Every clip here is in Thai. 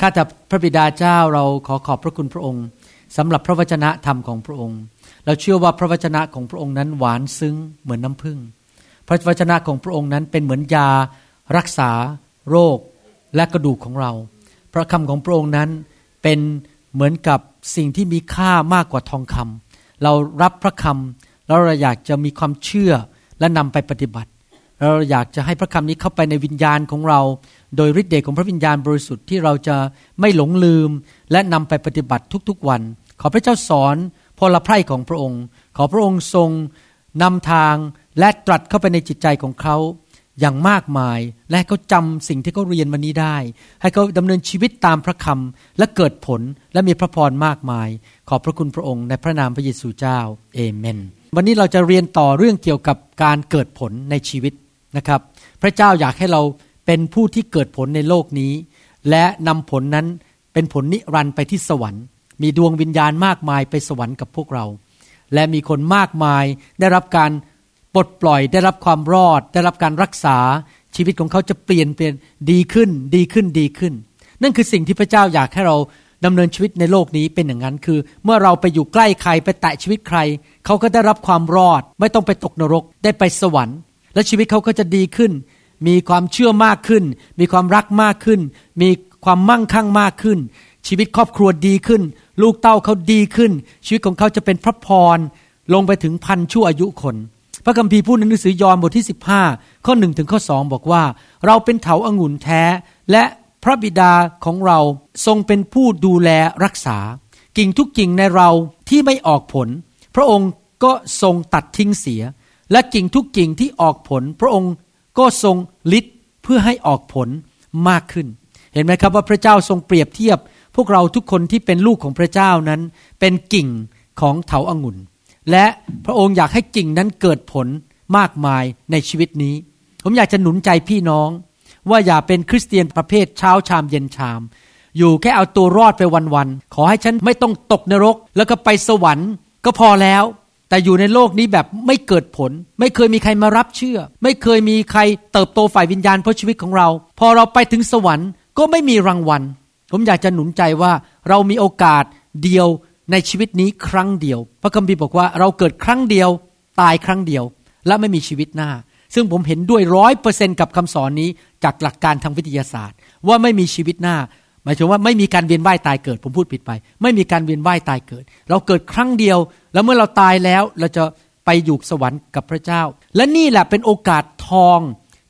ข้าแต่พระบิดาเจ้าเราขอขอบพระคุณพระองค์สำหรับพระวจนะธรรมของพระองค์ เราเชื่อว่าพระวจนะของพระองค์นั้นหวานซึ้งเหมือนน้ำผึ้งพระวจนะของพระองค์นั้นเป็นเหมือนยา รักษา โรคและกระดูกของเรา พระคำของพระองค์นั้นเป็นเหมือนกับสิ่งที่มีค่ามากกว่าทองคำเรารับพระคำแล้วเราอยากจะมีความเชื่อและนำไปปฏิบัติ เราอยากจะให้พระคำนี้เข้าไปในวิญญาณของเรา โดยฤทธิ์เดชของพระวิญญาณบริสุทธิ์ที่เราจะไม่หลงลืม และนำไปปฏิบัติทุกๆวัน ขอพระเจ้าสอนพลไพร่ของพระองค์ ขอพระองค์ทรงนำทางและตรัสเข้าไปในจิตใจของเขาอย่างมากมาย และเขาจำสิ่งที่เขาเรียนวันนี้ได้ ให้เขาดำเนินชีวิตตามพระคำและเกิดผลและมีพระพรมากมาย ขอบพระคุณพระองค์ในพระนามพระเยซูเจ้าเอเมน วันนี้เราจะเรียนต่อเรื่องเกี่ยวกับการเกิดผลในชีวิตนะครับ พระเจ้าอยากให้เรา เป็นผู้ที่เกิดผลในโลกนี้ และนำผลนั้นเป็นผลนิรันดร์ไปที่สวรรค์ มีดวงวิญญาณมากมายไปสวรรค์กับพวกเรา และมีคนมากมายได้รับการปลดปล่อยได้รับความรอด ได้รับการรักษาชีวิตของเขาจะเปลี่ยนเป็นดีขึ้นดีขึ้นดีขึ้น นั่นคือสิ่งที่พระเจ้าอยากให้เราดำเนินชีวิตในโลกนี้เป็นอย่างนั้นคือ เมื่อเราไปอยู่ใกล้ใครไปแตะชีวิตใคร เขาก็ได้รับความรอด ไม่ต้องไปตกนรกได้ไปสวรรค์ และชีวิตเขาก็จะดีขึ้น มีความเชื่อมากขึ้น มีความรักมากขึ้น มีความมั่งคั่งมากขึ้น ชีวิตครอบครัวดีขึ้น ลูกเต้าเขาดีขึ้น ชีวิตของเขาจะเป็นพระพรลงไปถึงพันชั่วอายุคน พระคัมภีร์พูดในหนังสือยอห์นบทที่ 15 ข้อ1ถึงข้อ2บอกว่า เราเป็นเถาอางุ่นแท้ และพระบิดาของเราทรงเป็นผู้ดูแลรักษา กิ่งทุกกิ่งในเราที่ไม่ออกผล พระองค์ก็ทรงตัดทิ้งเสีย และกิ่งทุกกิ่งที่ออกผล พระองค์ ก็ทรงลิดเพื่อให้ออกผลมากขึ้น เห็นไหมครับว่าพระเจ้าทรงเปรียบเทียบ พวกเราทุกคนที่เป็นลูกของพระเจ้านั้น เป็นกิ่งของเถาอางุ่น และพระองค์อยากให้กิ่งนั้นเกิดผลมากมายในชีวิตนี้ ผมอยากจะหนุนใจพี่น้อง ว่าอย่าเป็นคริสเตียนประเภทเช้าชามเย็นชาม อยู่แค่เอาตัวรอดไปวันๆขอให้ฉันไม่ต้องตกนรก แล้วก็ไปสวรรค์ก็พอแล้ว แต่อยู่ในโลกนี้แบบไม่เกิดผล ไม่เคยมีใครมารับเชื่อ ไม่เคยมีใครเติบโตฝ่ายวิญญาณเพราะชีวิตของเรา พอเราไปถึงสวรรค์ก็ไม่มีรางวัล ผมอยากจะหนุนใจว่าเรามีโอกาสเดียวในชีวิตนี้ครั้งเดียว พระคัมภีร์บอกว่าเราเกิดครั้งเดียว ตายครั้งเดียว และไม่มีชีวิตหน้า ซึ่งผมเห็นด้วยร้อยเปอร์เซนกับคำสอนนี้จากหลักการทางวิทยาศาสตร์ ว่าไม่มีชีวิตหน้า หมายถึงว่าไม่มีการเวียนว่ายตายเกิด ผมพูดผิดไป ไม่มีการเวียนว่ายตายเกิด เราเกิดครั้งเดียว แล้วเมื่อเราตายแล้วเราจะไปอยู่สวรรค์กับพระเจ้า และนี่แหละเป็นโอกาสทอง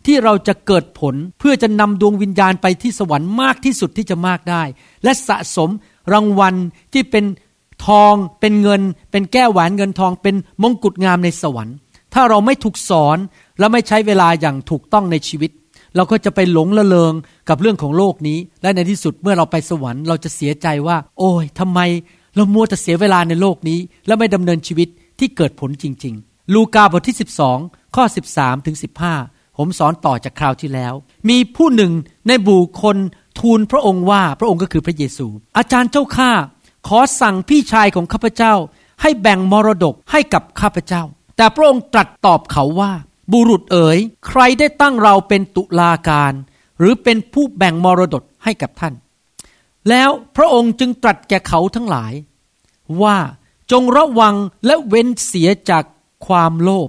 ที่เราจะเกิดผลเพื่อจะนำดวงวิญญาณไปที่สวรรค์มากที่สุดที่จะมากได้ และสะสมรางวัลที่เป็นทองเป็นเงิน เป็นแก้วแหวนเงินทอง เป็นมงกุฎงามในสวรรค์ ถ้าเราไม่ถูกสอนและไม่ใช้เวลาอย่างถูกต้องในชีวิต เราก็จะไปหลงละเลงกับเรื่องของโลกนี้ และในที่สุดเมื่อเราไปสวรรค์เราจะเสียใจว่า โอ้ยทำไม เรามัวแต่เสียเวลาในโลกนี้ และไม่ดำเนินชีวิตที่เกิดผลจริง ๆ ลูกาบทที่ 12 ข้อ 13ถึง15 ผมสอนต่อจากคราวที่แล้ว มีผู้หนึ่งในบุคคลทูลพระองค์ว่าพระองค์ก็คือพระเยซู อาจารย์เจ้าข้าขอสั่งพี่ชายของข้าพเจ้า ให้แบ่งมรดกให้กับข้าพเจ้า แต่พระองค์ตรัสตอบเขาว่า บุรุษเอ๋ยใครได้ตั้งเราเป็นตุลาการ หรือเป็นผู้แบ่งมรดกให้กับท่าน แล้วพระองค์จึงตรัสแก่เขาทั้งหลาย ว่าจงระวังและเว้นเสียจากความโลภ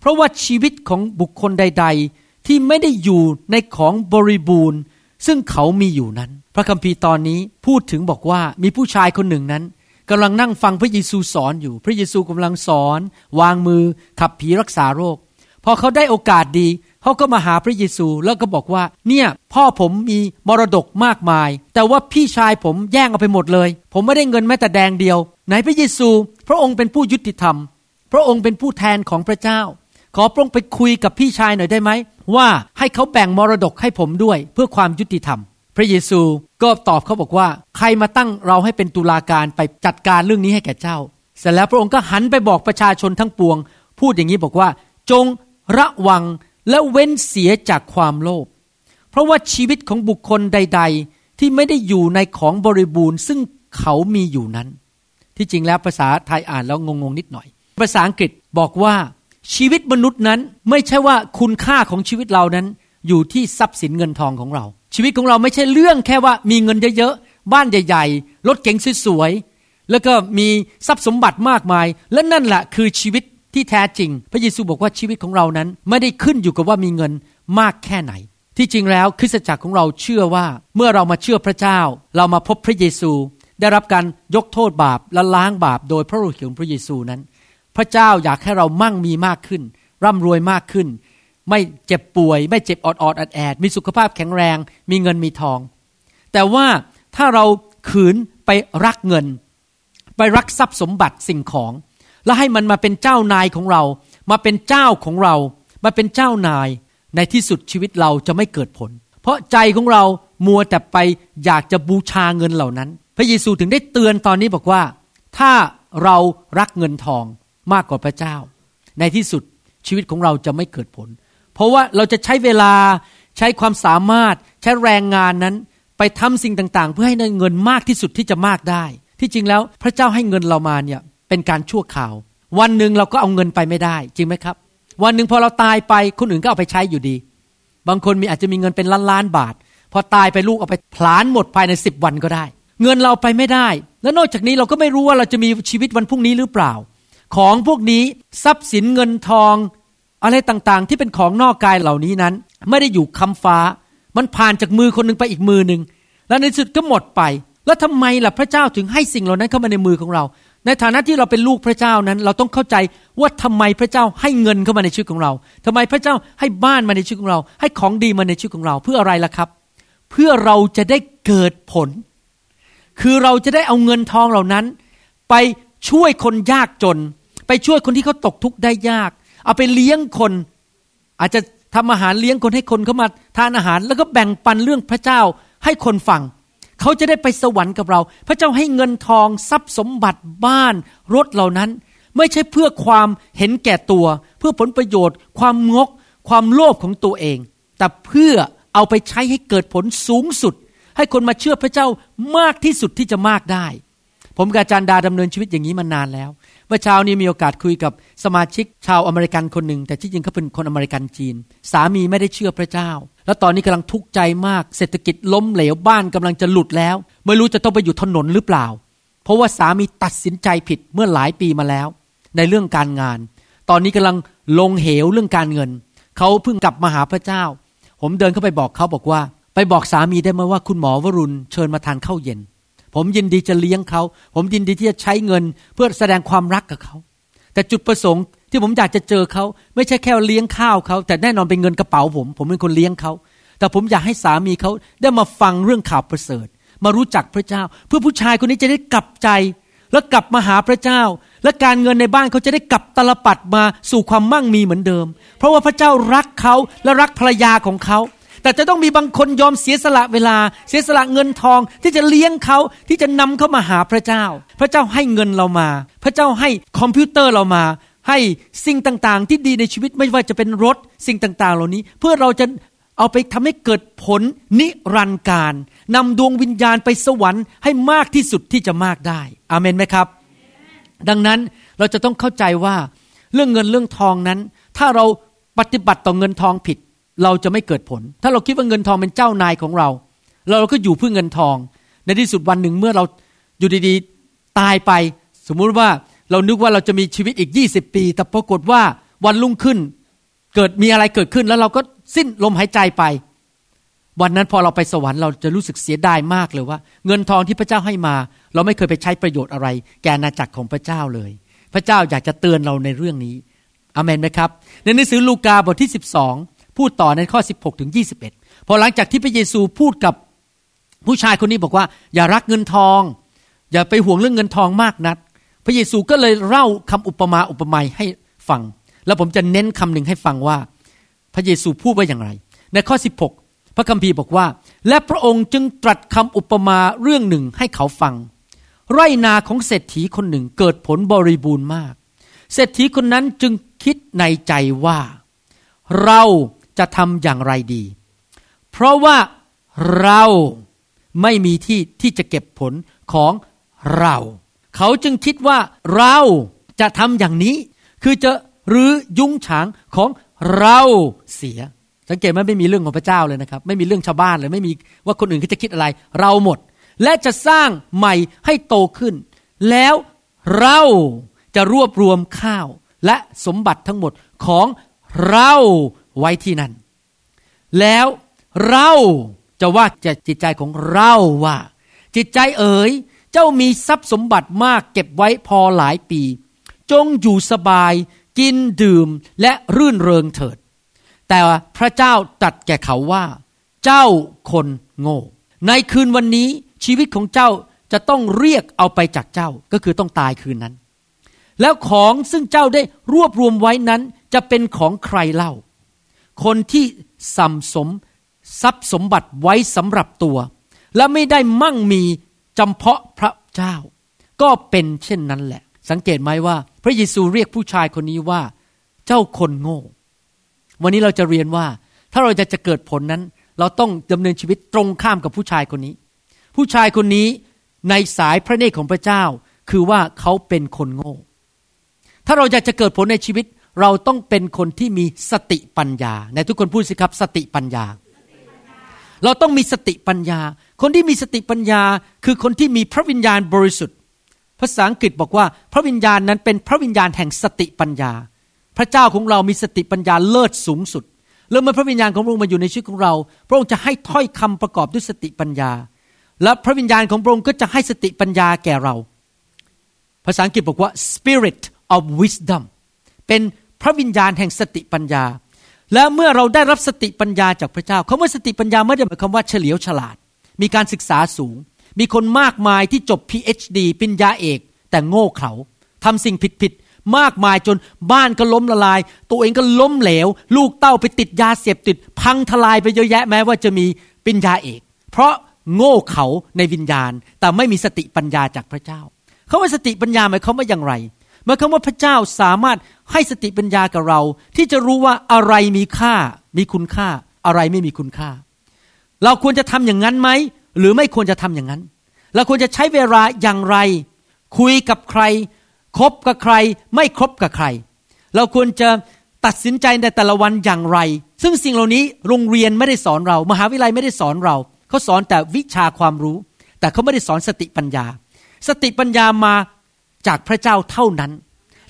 เพราะว่าชีวิตของบุคคลใด ๆ ที่ไม่ได้อยู่ในของบริบูรณ์ ซึ่งเขามีอยู่นั้น พระคัมภีร์ตอนนี้พูดถึงบอกว่ามีผู้ชายคนหนึ่งนั้นกำลังนั่งฟังพระเยซูสอนอยู่ พระเยซูกำลังสอน วางมือขับผีรักษาโรค พอเขาได้โอกาสดี เขาก็มาหาพระเยซูแล้วก็บอกว่า เนี่ยพ่อผมมีมรดกมากมาย แต่ว่าพี่ชายผมแย่งเอาไปหมดเลย ผมไม่ได้เงินแม้แต่แดงเดียว ไหนพระเยซู พระองค์เป็นผู้ยุติธรรม พระองค์เป็นผู้แทนของพระเจ้า ขอพระองค์ไปคุยกับพี่ชายหน่อยได้ไหมว่าให้เขาแบ่งมรดกให้ผมด้วยเพื่อความยุติธรรมพพระเยซูก็ตอบเขาบอกว่า ใครมาตั้งเราให้เป็นตุลาการไปจัดการเรื่องนี้ให้แก่เจ้า เสร็จแล้วพระองค์ก็หันไปบอกประชาชนทั้งปวง พูดอย่างนี้บอกว่า จงระวัง และเว้นเสียจากความโลภ เพราะว่าชีวิตของบุคคลใด ๆ ที่ไม่ได้อยู่ในของบริบูรณ์ ซึ่งเขามีอยู่นั้น ที่จริงแล้วภาษาไทยอ่านแล้วงงๆนิดหน่อย ภาษาอังกฤษบอกว่าชีวิตมนุษย์นั้นไม่ใช่ว่าคุณค่าของชีวิตเรานั้น อยู่ที่ทรัพย์สินเงินทองของเรา ชีวิตของเราไม่ใช่เรื่องแค่ว่ามีเงินเยอะๆบ้านใหญ่ ๆ รถเก๋งสวยๆแล้วก็มีทรัพย์สมบัติมากมาย และนั่นแหละคือชีวิต ที่แท้จริง พระเยซูบอกว่าชีวิตของเรานั้นไม่ได้ขึ้นอยู่กับว่ามีเงินมากแค่ไหน ที่จริงแล้วคริสตจักรของเราเชื่อว่าเมื่อเรามาเชื่อพระเจ้า เรามาพบพระเยซู ได้รับการยกโทษบาปและล้างบาปโดยพระโลหิตของพระเยซูนั้น พระเจ้าอยากให้เรามั่งมีมากขึ้น ร่ำรวยมากขึ้น ไม่เจ็บป่วย ไม่เจ็บอดอดอดแอดมีสุขภาพแข็งแรง มีเงินมีทอง แต่ว่าถ้าเราขืนไปรักเงิน ไปรักทรัพย์สมบัติสิ่งของ แล้วให้มันมาเป็นเจ้านายของเรา มาเป็นเจ้าของเรา มาเป็นเจ้านาย ในที่สุดชีวิตเราจะไม่เกิดผล เพราะใจของเรามัวแต่ไปอยากจะบูชาเงินเหล่านั้น พระเยซูถึงได้เตือนตอนนี้บอกว่า ถ้าเรารักเงินทองมากกว่าพระเจ้า ในที่สุดชีวิตของเราจะไม่เกิดผล เพราะว่าเราจะใช้เวลาใช้ความสามารถใช้แรงงานนั้น ไปทำสิ่งต่างๆ เพื่อให้ได้เงินมากที่สุดที่จะมากได้ ที่จริงแล้วพระเจ้าให้เงินเรามาเนี่ย เป็นการชั่วข่าว วันหนึ่งเราก็เอาเงินไปไม่ได้ จริงไหมครับ วันหนึ่งพอเราตายไปคนอื่นก็เอาไปใช้อยู่ดี บางคนมีอาจจะมีเงินเป็นล้านล้านบาท พอตายไปลูกเอาไปพลานหมดภายในสิบวันก็ได้ เงินเราไปไม่ได้ แล้วนอกจากนี้เราก็ไม่รู้ว่าเราจะมีชีวิตวันพรุ่งนี้หรือเปล่า ของพวกนี้ทรัพย์สินเงินทอง อะไรต่างๆ ที่เป็นของนอกกายเหล่านี้นั้น ไม่ได้อยู่คำฟ้า มันผ่านจากมือคนหนึ่งไปอีกมือหนึ่งแล้วในสุดก็หมดไป แล้วทำไมล่ะพระเจ้าถึงให้สิ่งเหล่านั้นเข้ามาในมือของเรา ในฐานะที่เราเป็นลูกพระเจ้านั้น เราต้องเข้าใจว่าทำไมพระเจ้าให้เงินเข้ามาในชีวิตของเราทำไมพระเจ้าให้บ้านมาในชีวิตของเรา ให้ของดีมาในชีวิตของเราเพื่ออะไรล่ะครับ เพื่อเราจะได้เกิดผล คือเราจะได้เอาเงินทองเหล่านั้น ไปช่วยคนยากจน ไปช่วยคนที่เขาตกทุกข์ได้ยาก เอาไปเลี้ยงคน อาจจะทำอาหารเลี้ยงคนให้คนเข้ามาทานอาหาร แล้วก็แบ่งปันเรื่องพระเจ้าให้คนฟัง เขาจะได้ไปสวรรค์กับเรา พระเจ้าให้เงินทองทรัพย์สมบัติบ้านรถเหล่านั้น ไม่ใช่เพื่อความเห็นแก่ตัว เพื่อผลประโยชน์ ความงก ความโลภของตัวเอง แต่เพื่อเอาไปใช้ให้เกิดผลสูงสุด ให้คนมาเชื่อพระเจ้ามากที่สุดที่จะมากได้ ผมกับอาจารย์ดาดำเนินชีวิตอย่างนี้มานานแล้วเมื่อเช้านี้มีโอกาสคุยกับสมาชิกชาวอเมริกันคนหนึ่ง แต่ที่จริงเขาเป็นคนอเมริกันจีน สามีไม่ได้เชื่อพระเจ้า แล้วตอนนี้กำลังทุกข์ใจมาก เศรษฐกิจล้มเหลวบ้านกำลังจะหลุดแล้ว ไม่รู้จะต้องไปอยู่ถนนหรือเปล่า เพราะว่าสามีตัดสินใจผิดเมื่อหลายปีมาแล้ว ในเรื่องการงาน ตอนนี้กำลังลงเหวเรื่องการเงิน เขาเพิ่งกลับมาหาพระเจ้า ผมเดินเข้าไปบอกเขาบอกว่า ไปบอกสามีได้ไหมว่าคุณหมอวรุณเชิญมาทานข้าวเย็น ผมยินดีจะเลี้ยงเขา ผมยินดีที่จะใช้เงินเพื่อแสดงความรักกับเขา แต่จุดประสงค์ ที่ผมอยากจะเจอเขาไม่ใช่แค่เลี้ยงข้าวเขาแต่แน่นอนเป็นเงินกระเป๋าผม ผมเป็นคนเลี้ยงเขาแต่ผมอยากให้สามีเขาได้มาฟังเรื่องข่าวประเสริฐ มารู้จักพระเจ้า เพื่อผู้ชายคนนี้จะได้กลับใจ แล้วกลับมาหาพระเจ้า และการเงินในบ้านเขาจะได้กลับตลปัดมาสู่ความมั่งมีเหมือนเดิม เพราะว่าพระเจ้ารักเขาและรักภรรยาของเขาแต่จะต้องมีบางคนยอมเสียสละเวลา เสียสละเงินทองที่จะเลี้ยงเขาที่จะนำเขามาหาพระเจ้า พระเจ้าให้เงินเรามา พระเจ้าให้คอมพิวเตอร์เรามา ให้สิ่งต่างๆ ที่ดีในชีวิตไม่ว่าจะเป็นรถสิ่งต่าง ๆ เหล่านี้ เพื่อเราจะเอาไปทำให้เกิดผลนิรันดร์การนำดวงวิญญาณไปสวรรค์ให้มากที่สุดที่จะมากได้อาเมนไหมครับ ดังนั้นเราจะต้องเข้าใจว่าเรื่องเงินเรื่องทองนั้น ถ้าเราปฏิบัติต่อเงินทองผิด เราจะไม่เกิดผล ถ้าเราคิดว่าเงินทองเป็นเจ้านายของเรา เราก็อยู่เพื่อเงินทอง ในที่สุดวันหนึ่งเมื่อเราอยู่ดีๆ ตายไป สมมุติว่า เรานึกว่าเราจะมีชีวิตอีก 20 ปี แต่ปรากฏว่าวันรุ่งขึ้น เกิดมีอะไรเกิดขึ้นแล้วเราก็สิ้นลมหายใจไป วันนั้นพอเราไปสวรรค์เราจะรู้สึกเสียดายมากเลยว่า เงินทองที่พระเจ้าให้มา เราไม่เคยไปใช้ประโยชน์อะไร แก่นาจักรของพระเจ้าเลย พระเจ้าอยากจะเตือนเราในเรื่องนี้อเมนไหมครับ ในหนังสือลูกาบทที่ 12 พูดต่อในข้อ 16ถึง21 พอหลังจากที่พระเยซูพูดกับผู้ชายคนนี้บอกว่า อย่ารักเงินทอง อย่าไปห่วงเรื่องเงินทองมากนัก พระเยซูก็เลยเล่าคำอุปมาอุปไมยให้ฟัง แล้วผมจะเน้นคำหนึ่งให้ฟังว่า พระเยซูพูดว่าอย่างไร ในข้อ 16 พระคัมภีร์บอกว่า และพระองค์จึงตรัสคำอุปมาเรื่องหนึ่งให้เขาฟัง ไรนาของเศรษฐีคนหนึ่งเกิดผลบริบูรณ์มาก เศรษฐีคนนั้นจึงคิดในใจว่า เราจะทำอย่างไรดี เพราะว่าเราไม่มีที่ที่จะเก็บผลของเรา เขาจึงคิดว่าเราจะทำอย่างนี้ คือจะรื้อยุ้งฉางของเราเสีย สังเกตไหมไม่มีเรื่องของพระเจ้าเลยนะครับ ไม่มีเรื่องชาวบ้านเลยไม่มีว่าคนอื่นเขาจะคิดอะไร เราหมด และจะสร้างใหม่ให้โตขึ้น แล้วเราจะรวบรวมข้าวและสมบัติทั้งหมดของเราไว้ที่นั่น แล้วเราจะว่าจะจิตใจของเราว่า จิตใจเอ๋ย เจ้ามีทรัพย์สมบัติมากเก็บไว้พอหลายปี จงอยู่สบาย กินดื่มและรื่นเริงเถิด แต่พระเจ้าตัดแก่เขาว่า เจ้าคนโง่ ในคืนวันนี้ชีวิตของเจ้าจะต้องเรียกเอาไปจากเจ้าก็คือต้องตายคืนนั้น แล้วของซึ่งเจ้าได้รวบรวมไว้นั้นจะเป็นของใครเล่า คนที่สัมสมทรัพย์สมบัติไว้สำหรับตัว และไม่ได้มั่งมี จำเพาะพระเจ้า ก็เป็นเช่นนั้นแหละ สังเกตไหมว่า พระเยซูเรียกผู้ชายคนนี้ว่า เจ้าคนโง่ วันนี้เราจะเรียนว่า ถ้าเราจะจะเกิดผลนั้น เราต้องดำเนินชีวิตตรงข้ามกับผู้ชายคนนี้ ผู้ชายคนนี้ในสายพระเนตรของพระเจ้า คือว่าเขาเป็นคนโง่ ถ้าเราอยากจะเกิดผลในชีวิต เราต้องเป็นคนที่มีสติปัญญา ในทุกคนพูดสิครับสติปัญญา เราต้องมีสติปัญญา คนที่มีสติปัญญาคือคนที่มีพระวิญญาณบริสุทธิ์ ภาษาอังกฤษบอกว่าพระวิญญาณนั้นเป็นพระวิญญาณแห่งสติปัญญา พระเจ้าของเรามีสติปัญญาเลิศสูงสุด แล้วเมื่อพระวิญญาณของพระองค์มาอยู่ในชีวิตของเรา พระองค์จะให้ถ้อยคำประกอบด้วยสติปัญญา และพระวิญญาณของพระองค์ก็จะให้สติปัญญาแก่เรา ภาษาอังกฤษบอกว่า spirit of wisdom เป็นพระวิญญาณแห่งสติปัญญา แล้วเมื่อเราได้รับสติปัญญาจากพระเจ้าคำว่าสติปัญญาไม่ได้หมายความว่าเฉลียวฉลาด มีการศึกษาสูง มีคนมากมายที่จบ PhD ปัญญาเอก แต่โง่เขลาทำสิ่งผิดๆมากมายจนบ้านก็ล้มละลาย ตัวเองก็ล้มเหลว ลูกเต้าไปติดยาเสพติด พังทลายไปเยอะแยะแม้ว่าจะมีปัญญาเอก เพราะโง่เขาในวิญญาณ แต่ไม่มีสติปัญญาจากพระเจ้าเขาว่าสติปัญญาหมายความว่าอย่างไรหมายความว่าพระเจ้าสามารถให้สติปัญญากับเรา ที่จะรู้ว่าอะไรมีค่า มีคุณค่า อะไรไม่มีคุณค่า เราควรจะทำอย่างนั้นไหม หรือไม่ควรจะทำอย่างนั้น เราควรจะใช้เวลาอย่างไร คุยกับใคร คบกับใคร ไม่คบกับใคร เราควรจะตัดสินใจในแต่ละวันอย่างไร ซึ่งสิ่งเหล่านี้โรงเรียนไม่ได้สอนเรา มหาวิทยาลัยไม่ได้สอนเรา เขาสอนแต่วิชาความรู้ แต่เขาไม่ได้สอนสติปัญญา สติปัญญามาจากพระเจ้าเท่านั้น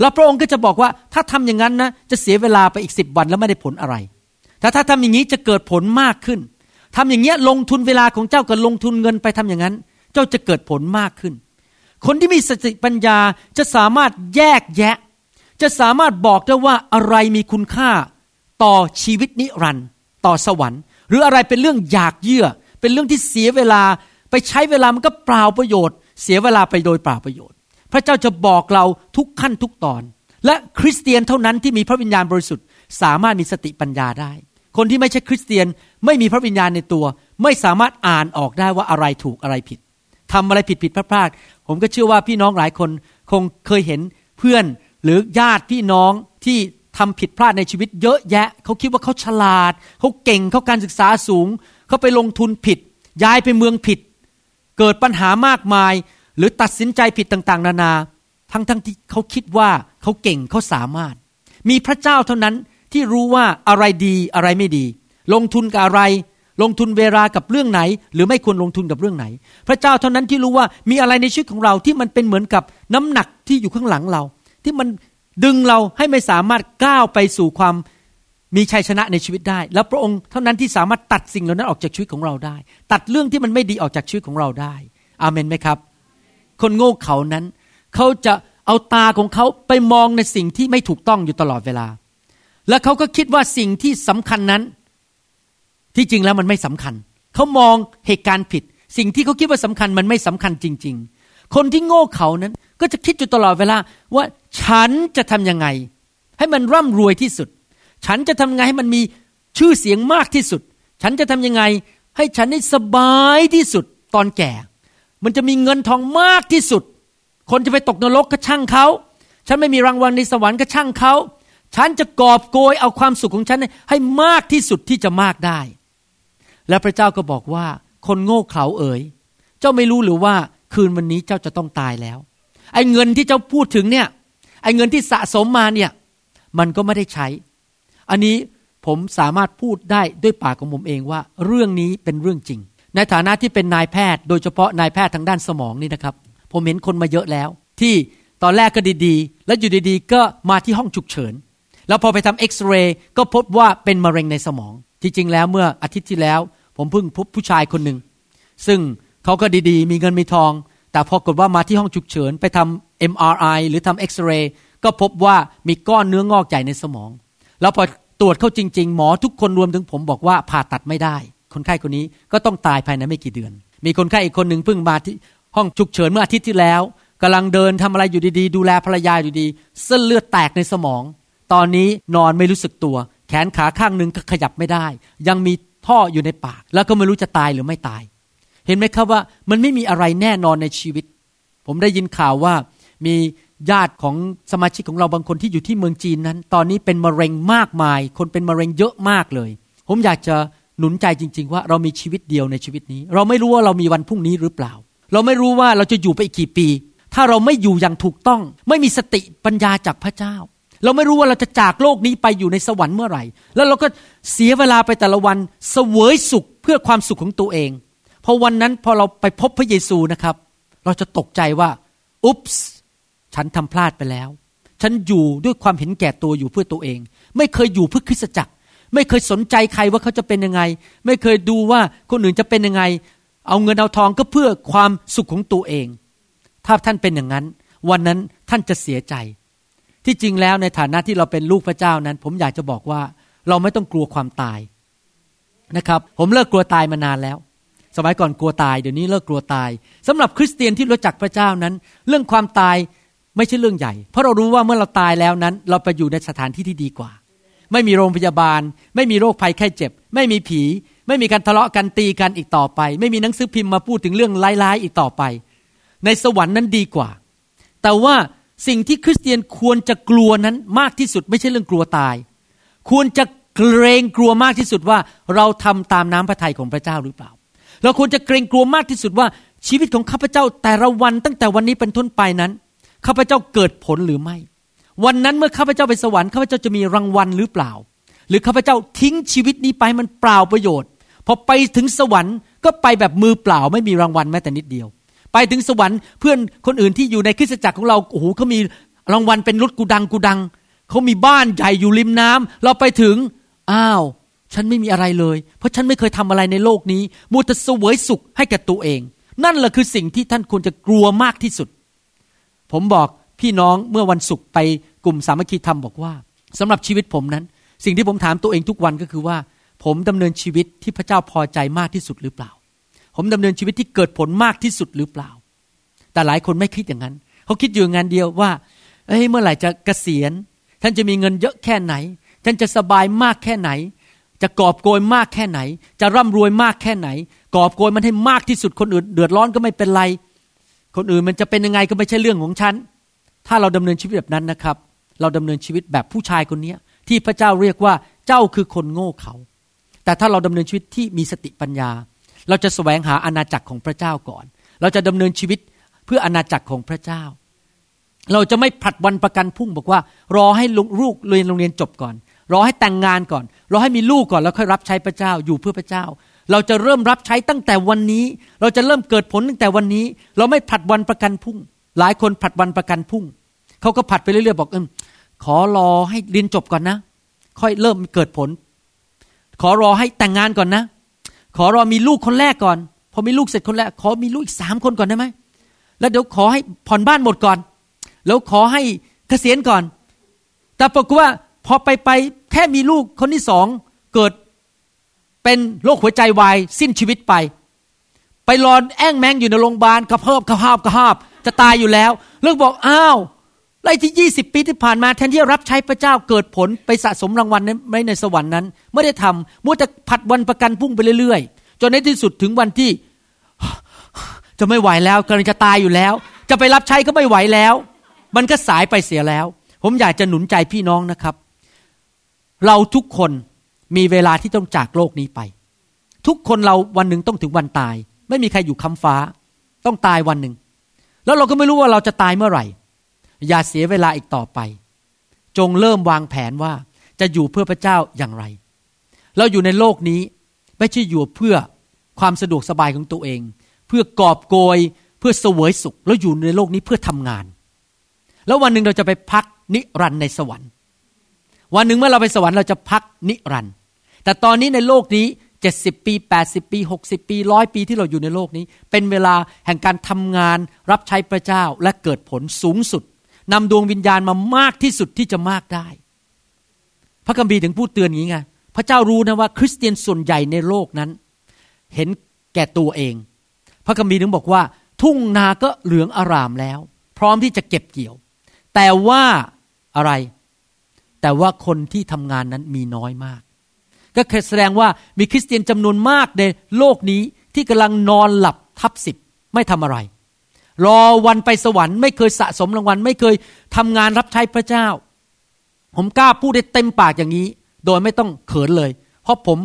แล้วพระองค์ก็จะบอกว่าถ้าทำอย่างนั้นนะจะเสียเวลาไปอีกสิบวันแล้วไม่ได้ผลอะไร แต่ถ้าทำอย่างนี้จะเกิดผลมากขึ้น ทำอย่างเงี้ยลงทุนเวลาของเจ้ากับลงทุนเงินไปทำอย่างนั้น เจ้าจะเกิดผลมากขึ้น คนที่มีสติปัญญาจะสามารถแยกแยะ จะสามารถบอกได้ว่าอะไรมีคุณค่าต่อชีวิตนิรันด์ต่อสวรรค์ หรืออะไรเป็นเรื่องอยากเยื่อ เป็นเรื่องที่เสียเวลาไปใช้เวลามันก็เปล่าประโยชน์ เสียเวลาไปโดยเปล่าประโยชน์ พระเจ้าจะบอกเราทุกขั้นทุกตอน และคริสเตียนเท่านั้นที่มีพระวิญญาณบริสุทธิ์ สามารถมีสติปัญญาได้ คนที่ไม่ใช่คริสเตียนไม่มีพระวิญญาณในตัว ไม่สามารถอ่านออกได้ว่าอะไรถูกอะไรผิดทำอะไรผิดผิดพลาดผมก็เชื่อว่าพี่น้องหลายคนคงเคยเห็นเพื่อนหรือญาติพี่น้องที่ทำผิดพลาดในชีวิตเยอะแยะ เขาคิดว่าเขาฉลาด เขาเก่งเขาการศึกษาสูง เขาไปลงทุนผิด ย้ายไปเมืองผิด เกิดปัญหามากมาย หรือตัดสินใจผิดต่างๆ นานา ทั้งๆทที่เขาคิดว่าเขาเก่งเขาสามารถ มีพระเจ้าเท่านั้น ที่รู้ว่าอะไรดีอะไรไม่ดี ลงทุนกับอะไร ลงทุนเวลากับเรื่องไหน หรือไม่ควรลงทุนกับเรื่องไหน พระเจ้าเท่านั้นที่รู้ว่ามีอะไรในชีวิตของเราที่มันเป็นเหมือนกับน้ำหนักที่อยู่ข้างหลังเรา ที่มันดึงเราให้ไม่สามารถก้าวไปสู่ความมีชัยชนะในชีวิตได้ แล้วพระองค์เท่านั้นที่สามารถตัดสิ่งเหล่านั้นออกจากชีวิตของเราได้ ตัดเรื่องที่มันไม่ดีออกจากชีวิตของเราได้ อาเมนไหมครับ คนโง่เขานั้น เขาจะเอาตาของเขาไปมองในสิ่งที่ไม่ถูกต้องอยู่ตลอดเวลา และเขาก็คิดว่าสิ่งที่สำคัญนั้น ที่จริงแล้วมันไม่สำคัญ เขามองเหตุการณ์ผิด สิ่งที่เขาคิดว่าสำคัญมันไม่สำคัญจริง ๆ คนที่โง่เขานั้นก็จะคิดอยู่ตลอดเวลาว่าฉันจะทํำยังไง ให้มันร่ำรวยที่สุด ฉันจะทำไงให้มันมีชื่อเสียงมากที่สุด ฉันจะทำยังไง ให้ฉันได้สบายที่สุดตอนแก่ มันจะมีเงินทองมากที่สุด คนจะไปตกนรกก็ช่างเขาฉันไม่มีรางวัลในสวรรค์ก็ช่างเขา ฉันจะกอบโกยเอาความสุขของฉันให้มากที่สุดที่จะมากได้ และพระเจ้าก็บอกว่า คนโง่เขลาเอ๋ย เจ้าไม่รู้หรือว่าคืนวันนี้เจ้าจะต้องตายแล้ว ไอ้เงินที่เจ้าพูดถึงเนี่ย ไอ้เงินที่สะสมมาเนี่ย มันก็ไม่ได้ใช้ อันนี้ผมสามารถพูดได้ด้วยปากของผมเองว่า เรื่องนี้เป็นเรื่องจริง ในฐานะที่เป็นนายแพทย์ โดยเฉพาะนายแพทย์ทางด้านสมองนี่นะครับ ผมเห็นคนมาเยอะแล้ว ที่ตอนแรกก็ดีๆ แล้วอยู่ดีๆ ก็มาที่ห้องฉุกเฉิน แล้วพอไปทำเอ็กซเรย์ก็พบว่าเป็นมะเร็งในสมอง ที่จริงแล้วเมื่ออาทิตย์ที่แล้ว ผมเพิ่งพบผู้ชายคนหนึ่ง ซึ่งเขาก็ดีๆ มีเงินมีทอง แต่พอกดว่ามาที่ห้องฉุกเฉินไปทำ MRI หรือทำเอ็กซเรย์ก็พบว่ามีก้อนเนื้องอกใหญ่ในสมอง แล้วพอตรวจเข้าจริง ๆ หมอทุกคนรวมถึงผมบอกว่าผ่าตัดไม่ได้ คนไข้คนนี้ก็ต้องตายภายในไม่กี่เดือน มีคนไข้อีกคนหนึ่งเพิ่งมาที่ห้องฉุกเฉินเมื่ออาทิตย์ที่แล้วกำลังเดินทำอะไรอยู่ดีๆ ดูแลภรรยาอยู่ดี เส้นเลือดแตกในสมอง ตอนนี้นอนไม่รู้สึกตัว แขนขาข้างหนึ่งก็ขยับไม่ได้ ยังมีท่ออยู่ในปาก แล้วก็ไม่รู้จะตายหรือไม่ตาย เห็นไหมครับว่ามันไม่มีอะไรแน่นอนในชีวิต ผมได้ยินข่าวว่ามีญาติของสมาชิกของเราบางคนที่อยู่ที่เมืองจีนนั้น ตอนนี้เป็นมะเร็งมากมาย คนเป็นมะเร็งเยอะมากเลย ผมอยากจะหนุนใจจริง ๆ ว่าเรามีชีวิตเดียวในชีวิตนี้ เราไม่รู้ว่าเรามีวันพรุ่งนี้หรือเปล่า เราไม่รู้ว่าเราจะอยู่ไปอีกกี่ปี ถ้าเราไม่อยู่อย่างถูกต้อง ไม่มีสติปัญญาจากพระเจ้า เราไม่รู้ว่าเราจะจากโลกนี้ไปอยู่ในสวรรค์เมื่อไหร่ แล้วเราก็เสียเวลาไปแต่ละวันเสวยสุขเพื่อความสุขของตัวเอง พอวันนั้นพอเราไปพบพระเยซูนะครับ เราจะตกใจว่า อุ๊ปส์ ฉันทำพลาดไปแล้ว ฉันอยู่ด้วยความเห็นแก่ตัวอยู่เพื่อตัวเอง ไม่เคยอยู่เพื่อคริสตจักร ไม่เคยสนใจใครว่าเขาจะเป็นยังไง ไม่เคยดูว่าคนอื่นจะเป็นยังไง เอาเงินเอาทองก็เพื่อความสุขของตัวเอง ถ้าท่านเป็นอย่างนั้น วันนั้นท่านจะเสียใจ ที่จริงแล้วในฐานะที่เราเป็นลูกพระเจ้านั้น ผมอยากจะบอกว่าเราไม่ต้องกลัวความตายนะครับ ผมเลิกกลัวตายมานานแล้ว สมัยก่อนกลัวตายเดี๋ยวนี้เลิกกลัวตายสำหรับคริสเตียนที่รู้จักพระเจ้านั้น เรื่องความตายไม่ใช่เรื่องใหญ่ เพราะเรารู้ว่าเมื่อเราตายแล้วนั้น เราไปอยู่ในสถานที่ที่ดีกว่า ไม่มีโรงพยาบาล ไม่มีโรคภัยไข้เจ็บ ไม่มีผี ไม่มีการทะเลาะกันตีกันอีกต่อไป ไม่มีหนังสือพิมพ์มาพูดถึงเรื่องร้ายๆอีกต่อไป ในสวรรค์นั้นดีกว่า แต่ว่า สิ่งที่คริสเตียนควรจะกลัวนั้นมากที่สุดไม่ใช่เรื่องกลัวตาย ควรจะเกรงกลัวมากที่สุดว่าเราทำตามน้ำพระทัยของพระเจ้าหรือเปล่า เราควรจะเกรงกลัวมากที่สุดว่าชีวิตของข้าพเจ้าแต่ละวันตั้งแต่วันนี้เป็นต้นไปนั้นข้าพเจ้าเกิดผลหรือไม่ วันนั้นเมื่อข้าพเจ้าไปสวรรค์ข้าพเจ้าจะมีรางวัลหรือเปล่า หรือข้าพเจ้าทิ้งชีวิตนี้ไปมันเปล่าประโยชน์พอไปถึงสวรรค์ก็ไปแบบมือเปล่าไม่มีรางวัลแม้แต่นิดเดียว ไปถึงสวรรค์เพื่อนคนอื่นที่อยู่ในคริสตจักรของเราโอ้โหเขามีรางวัลเป็นรถกูดังกูดังเขามีบ้านใหญ่อยู่ริมน้ำเราไปถึงอ้าว ฉันไม่มีอะไรเลย เพราะฉันไม่เคยทำอะไรในโลกนี้มูแต่เสวยสุขให้แก่ตัวเอง นั่นแหละคือสิ่งที่ท่านควรจะกลัวมากที่สุด ผมบอกพี่น้องเมื่อวันศุกร์ไปกลุ่มสามัคคีธรรมบอกว่าสำหรับชีวิตผมนั้น สิ่งที่ผมถามตัวเองทุกวันก็คือว่า ผมดำเนินชีวิตที่พระเจ้าพอใจมากที่สุดหรือเปล่า ผมดำเนินชีวิตที่เกิดผลมากที่สุดหรือเปล่า แต่หลายคนไม่คิดอย่างนั้น เขาคิดอยู่งานเดียวว่าเอ้ยเมื่อไหร่จะกะเกษียณ ท่านจะมีเงินเยอะแค่ไหน ท่านจะสบายมากแค่ไหน จะกอบโกยมากแค่ไหน จะร่ำรวยมากแค่ไหน กอบโกยมันให้มากที่สุดคนอื่น เดือดร้อนก็ไม่เป็นไร คนอื่นมันจะเป็นยังไงก็ไม่ใช่เรื่องของฉัน ถ้าเราดำเนินชีวิตแบบนั้นนะครับ เราดำเนินชีวิตแบบผู้ชายคนนี้ที่พระเจ้าเรียกว่าเจ้าคือคนโง่เขา แต่ถ้าเราดำเนินชีวิตที่มีสติปัญญา เราจะแสวงหาอาณาจักรของพระเจ้าก่อน เราจะดำเนินชีวิตเพื่ออาณาจักรของพระเจ้า เราจะไม่ผัดวันประกันพุ่งบอกว่า รอให้ลูกเรียนโรงเรียนจบก่อน รอให้แต่งงานก่อน รอให้มีลูกก่อนแล้วค่อยรับใช้พระเจ้าอยู่เพื่อพระเจ้า เราจะเริ่มรับใช้ตั้งแต่วันนี้ เราจะเริ่มเกิดผลตั้งแต่วันนี้ เราไม่ผัดวันประกันพุ่ง หลายคนผัดวันประกันพุ่งเขาก็ผัดไปเรื่อยๆบอกเออขอรอให้เรียนจบก่อนนะ ค่อยเริ่มเกิดผล ขอรอให้แต่งงานก่อนนะ ขอรอมีลูกคนแรกก่อน พอมีลูกเสร็จคนแรก ขอมีลูกอีกสามคนก่อนได้ไหม แล้วเดี๋ยวขอให้ผ่อนบ้านหมดก่อน แล้วขอให้เกษียณก่อน แต่ปรากฏว่าพอไปไปแค่มีลูกคนที่สองเกิดเป็นโรคหัวใจวายสิ้นชีวิตไป ไปรอนแอ้งแมงอยู่ในโรงพยาบาลกระเพิบกระหาบกระหาบจะตายอยู่แล้วเลิกบอกอ้าว และที่ยี่สิบปีที่ผ่านมาแทนที่จะรับใช้พระเจ้าเกิดผลไปสะสมรางวัลในในสวรรค์นั้น ไม่ได้ทำมัวแต่ผัดวันประกันพุ่งไปเรื่อยๆ จนในที่สุดถึงวันที่ จะไม่ไหวแล้วกำลังจะตายอยู่แล้ว จะไปรับใช้ก็ไม่ไหวแล้ว มันก็สายไปเสียแล้ว ผมอยากจะหนุนใจพี่น้องนะครับ เราทุกคนมีเวลาที่ต้องจากโลกนี้ไป ทุกคนเราวันหนึ่งต้องถึงวันตาย ไม่มีใครอยู่คำฟ้า ต้องตายวันหนึ่งแล้วเราก็ไม่รู้ว่าเราจะตายเมื่อไหร่ อย่าเสียเวลาอีกต่อไป จงเริ่มวางแผนว่าจะอยู่เพื่อพระเจ้าอย่างไร เราอยู่ในโลกนี้ไม่ใช่อยู่เพื่อความสะดวกสบายของตัวเอง เพื่อกอบโกยเพื่อเสวยสุข แล้วอยู่ในโลกนี้เพื่อทำงาน แล้ววันหนึ่งเราจะไปพักนิรันดร์ในสวรรค์ วันหนึ่งเมื่อเราไปสวรรค์เราจะพักนิรันดร์แต่ตอนนี้ในโลกนี้70ปี80ปี60ปีร้อยปีที่เราอยู่ในโลกนี้ เป็นเวลาแห่งการทำงานรับใช้พระเจ้าและเกิดผลสูงสุด นำดวงวิญญาณมามากที่สุดที่จะมากได้ พระคัมภีร์ถึงพูดเตือนอย่างนี้ไงพระเจ้ารู้นะว่าคริสเตียนส่วนใหญ่ในโลกนั้น เห็นแก่ตัวเอง พระคัมภีร์ถึงบอกว่า ทุ่งนาก็เหลืองอารามแล้ว พร้อมที่จะเก็บเกี่ยว แต่ว่าอะไร แต่ว่าคนที่ทำงานนั้นมีน้อยมาก ก็แสดงว่ามีคริสเตียนจำนวนมากในโลกนี้ที่กำลังนอนหลับทับสิบไม่ทำอะไร รอวันไปสวรรค์ไม่เคยสะสมรางวัล ไม่เคยทำงานรับใช้พระเจ้า ผมกล้าพูดได้เต็มปากอย่างนี้ โดยไม่ต้องเขินเลย เพราะผม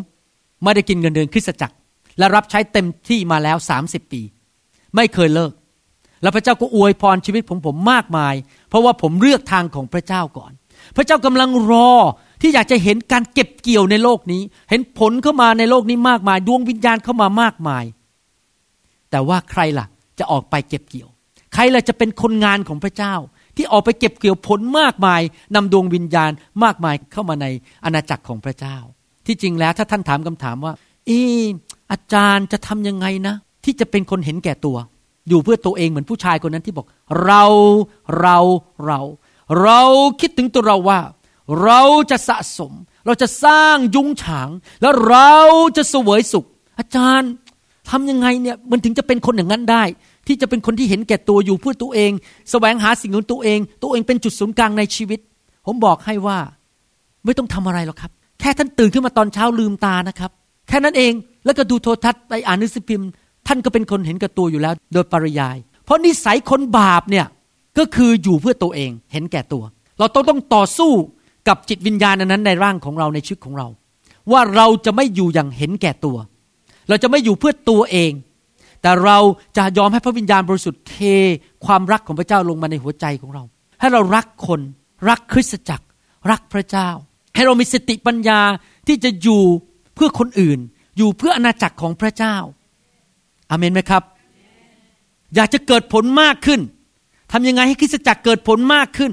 ไม่ได้กินเงินเดือนคริสตจักร และรับใช้เต็มที่มาแล้วสามสิบปี ไม่เคยเลิก แล้วพระเจ้าก็อวยพรชีวิตของผมมากมาย เพราะว่าผมเลือกทางของพระเจ้าก่อน พระเจ้ากำลังรอที่อยากจะเห็นการเก็บเกี่ยวในโลกนี้ เห็นผลเข้ามาในโลกนี้มากมาย ดวงวิญญาณเข้ามามากมาย แต่ว่าใครล่ะ จะออกไปเก็บเกี่ยว ใครล่ะจะเป็นคนงานของพระเจ้า ที่ออกไปเก็บเกี่ยวผลมากมายนำดวงวิญญาณมากมายเข้ามาในอาณาจักรของพระเจ้า ที่จริงแล้วถ้าท่านถามคำถามว่าอีอาจารย์จะทำยังไงนะ ที่จะเป็นคนเห็นแก่ตัว อยู่เพื่อตัวเองเหมือนผู้ชายคนนั้นที่บอก เราเราเรา เราคิดถึงตัวเราว่า เราจะสะสม เราจะสร้างยุ้งฉาง แล้วเราจะเสวยสุข อาจารย์ทำยังไงเนี่ยมันถึงจะเป็นคนอย่างนั้นได้ ที่จะเป็นคนที่เห็นแก่ตัวอยู่เพื่อตัวเองแสวงหาสิ่งของตัวเอง ตัวเองเป็นจุดศูนย์กลางในชีวิต ผมบอกให้ว่าไม่ต้องทำอะไรหรอกครับ แค่ท่านตื่นขึ้นมาตอนเช้าลืมตานะครับ แค่นั้นเองแล้วก็ดูโทรทัศน์ไปอ่านหนังสือพิมพ์ ท่านก็เป็นคนเห็นแก่ตัวอยู่แล้ว โดยปริยาย เพราะนิสัยคนบาปเนี่ยก็คืออยู่เพื่อตัวเองเห็นแก่ตัว เราต้องต้องต่อสู้กับจิตวิญญาณนั้นในร่างของเราในชีวิตของเรา ว่าเราจะไม่อยู่อย่างเห็นแก่ตัว เราจะไม่อยู่เพื่อตัวเอง แต่เราจะยอมให้พระวิญญาณบริสุทธิ์เทความรักของพระเจ้าลงมาในหัวใจของเรา ให้เรารักคนรักคริสตจักร รักพระเจ้า ให้เรามีสติปัญญาที่จะอยู่เพื่อคนอื่น อยู่เพื่ออาณาจักรของพระเจ้าอาเมนไหมครับ อยากจะเกิดผลมากขึ้นทำยังไงให้คริสตจักรเกิดผลมากขึ้น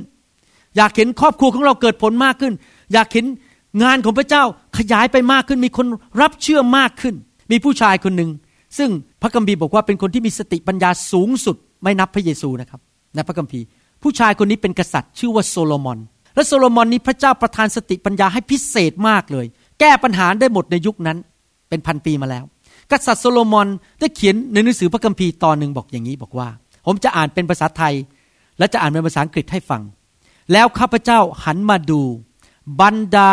อยากเห็นครอบครัวของเราเกิดผลมากขึ้น อยากเห็นงานของพระเจ้าขยายไปมากขึ้น มีคนรับเชื่อมากขึ้น มีผู้ชายคนหนึ่ง ซึ่งพระคัมภีร์บอกว่าเป็นคนที่มีสติปัญญาสูงสุด ไม่นับพระเยซูนะครับในพระคัมภีร์ ผู้ชายคนนี้เป็นกษัตริย์ ชื่อว่าโซโลมอน และโซโลมอนนี้พระเจ้าประทานสติปัญญาให้พิเศษมากเลย แก้ปัญหาได้หมดในยุคนั้น เป็นพันปีมาแล้ว กษัตริย์โซโลมอนได้เขียนในหนังสือพระคัมภีร์ตอนหนึ่งบอกอย่างนี้บอกว่า ผมจะอ่านเป็นภาษาไทย และจะอ่านเป็นภาษาอังกฤษให้ฟัง แล้วข้าพเจ้าหันมาดูบรรดา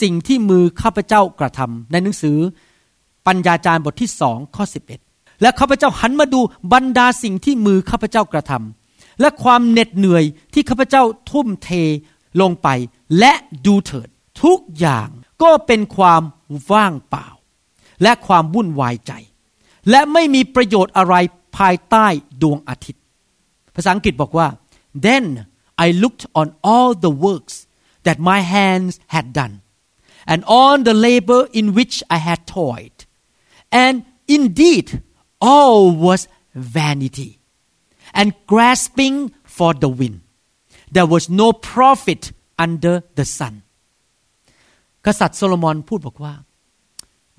สิ่งที่มือข้าพเจ้ากระทำในหนังสือ ปัญญาจารย์บทที่สองข้อ 11 และข้าพเจ้าหันมาดูบรรดาสิ่งที่มือข้าพเจ้ากระทำและความเหน็ดเหนื่อยที่ข้าพเจ้าทุ่มเทลงไป และดูเถิด ทุกอย่างก็เป็นความว่างเปล่า และความวุ่นวายใจ และไม่มีประโยชน์อะไรภายใต้ดวงอาทิตย์ ภาษาอังกฤษบอกว่า then I looked on all the works that my hands had done, and on the labor in which I had toiled. And indeed, all was vanity and grasping for the wind. There was no profit under the sun. กษัตริย์โซโลมอนพูดบอกว่า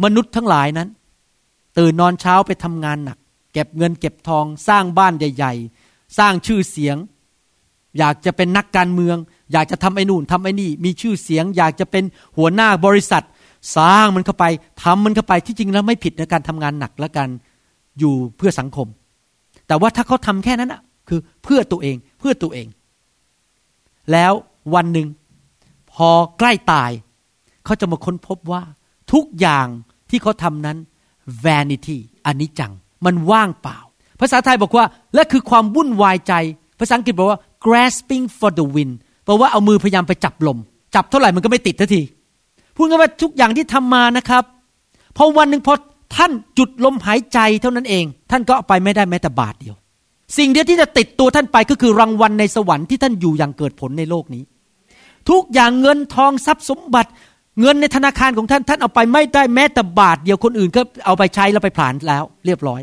มนุษย์ทั้งหลายนั้น ตื่นนอนเช้าไปทำงานหนัก เก็บเงินเก็บทองสร้างบ้านใหญ่ ๆ สร้างชื่อเสียง อยากจะเป็นนักการเมือง อยากจะทำไอ้นู่นทำไอ้นี่ มีชื่อเสียง อยากจะเป็นหัวหน้าบริษัท สร้างมันเข้าไปทำมันเข้าไปที่จริงแล้วไม่ผิดในการทำงานหนักและการอยู่เพื่อสังคม แต่ว่าถ้าเขาทำแค่นั้นอะคือเพื่อตัวเองเพื่อตัวเอง แล้ววันหนึ่งพอใกล้ตาย เขาจะมาค้นพบว่าทุกอย่างที่เขาทำนั้น vanity อันนี้จัง มันว่างเปล่า ภาษาไทยบอกว่า และคือความวุ่นวายใจ ภาษาอังกฤษบอกว่า grasping for the wind แปลว่าเอามือพยายามไปจับลม จับเท่าไหร่มันก็ไม่ติดทันที พูดง่ายว่าทุกอย่างที่ทำมานะครับพอวันหนึ่งพอท่านจุดลมหายใจเท่านั้นเอง ท่านก็ไปไม่ได้แม้แต่บาทเดียว สิ่งเดียวที่จะติดตัวท่านไปก็คือรางวัลในสวรรค์ที่ท่านอยู่อย่างเกิดผลในโลกนี้ ทุกอย่างเงินทองทรัพย์สมบัติ เงินในธนาคารของท่านท่านเอาไปไม่ได้แม้แต่บาทเดียวคนอื่นก็เอาไปใช้แล้วไปผลาญแล้ว เรียบร้อย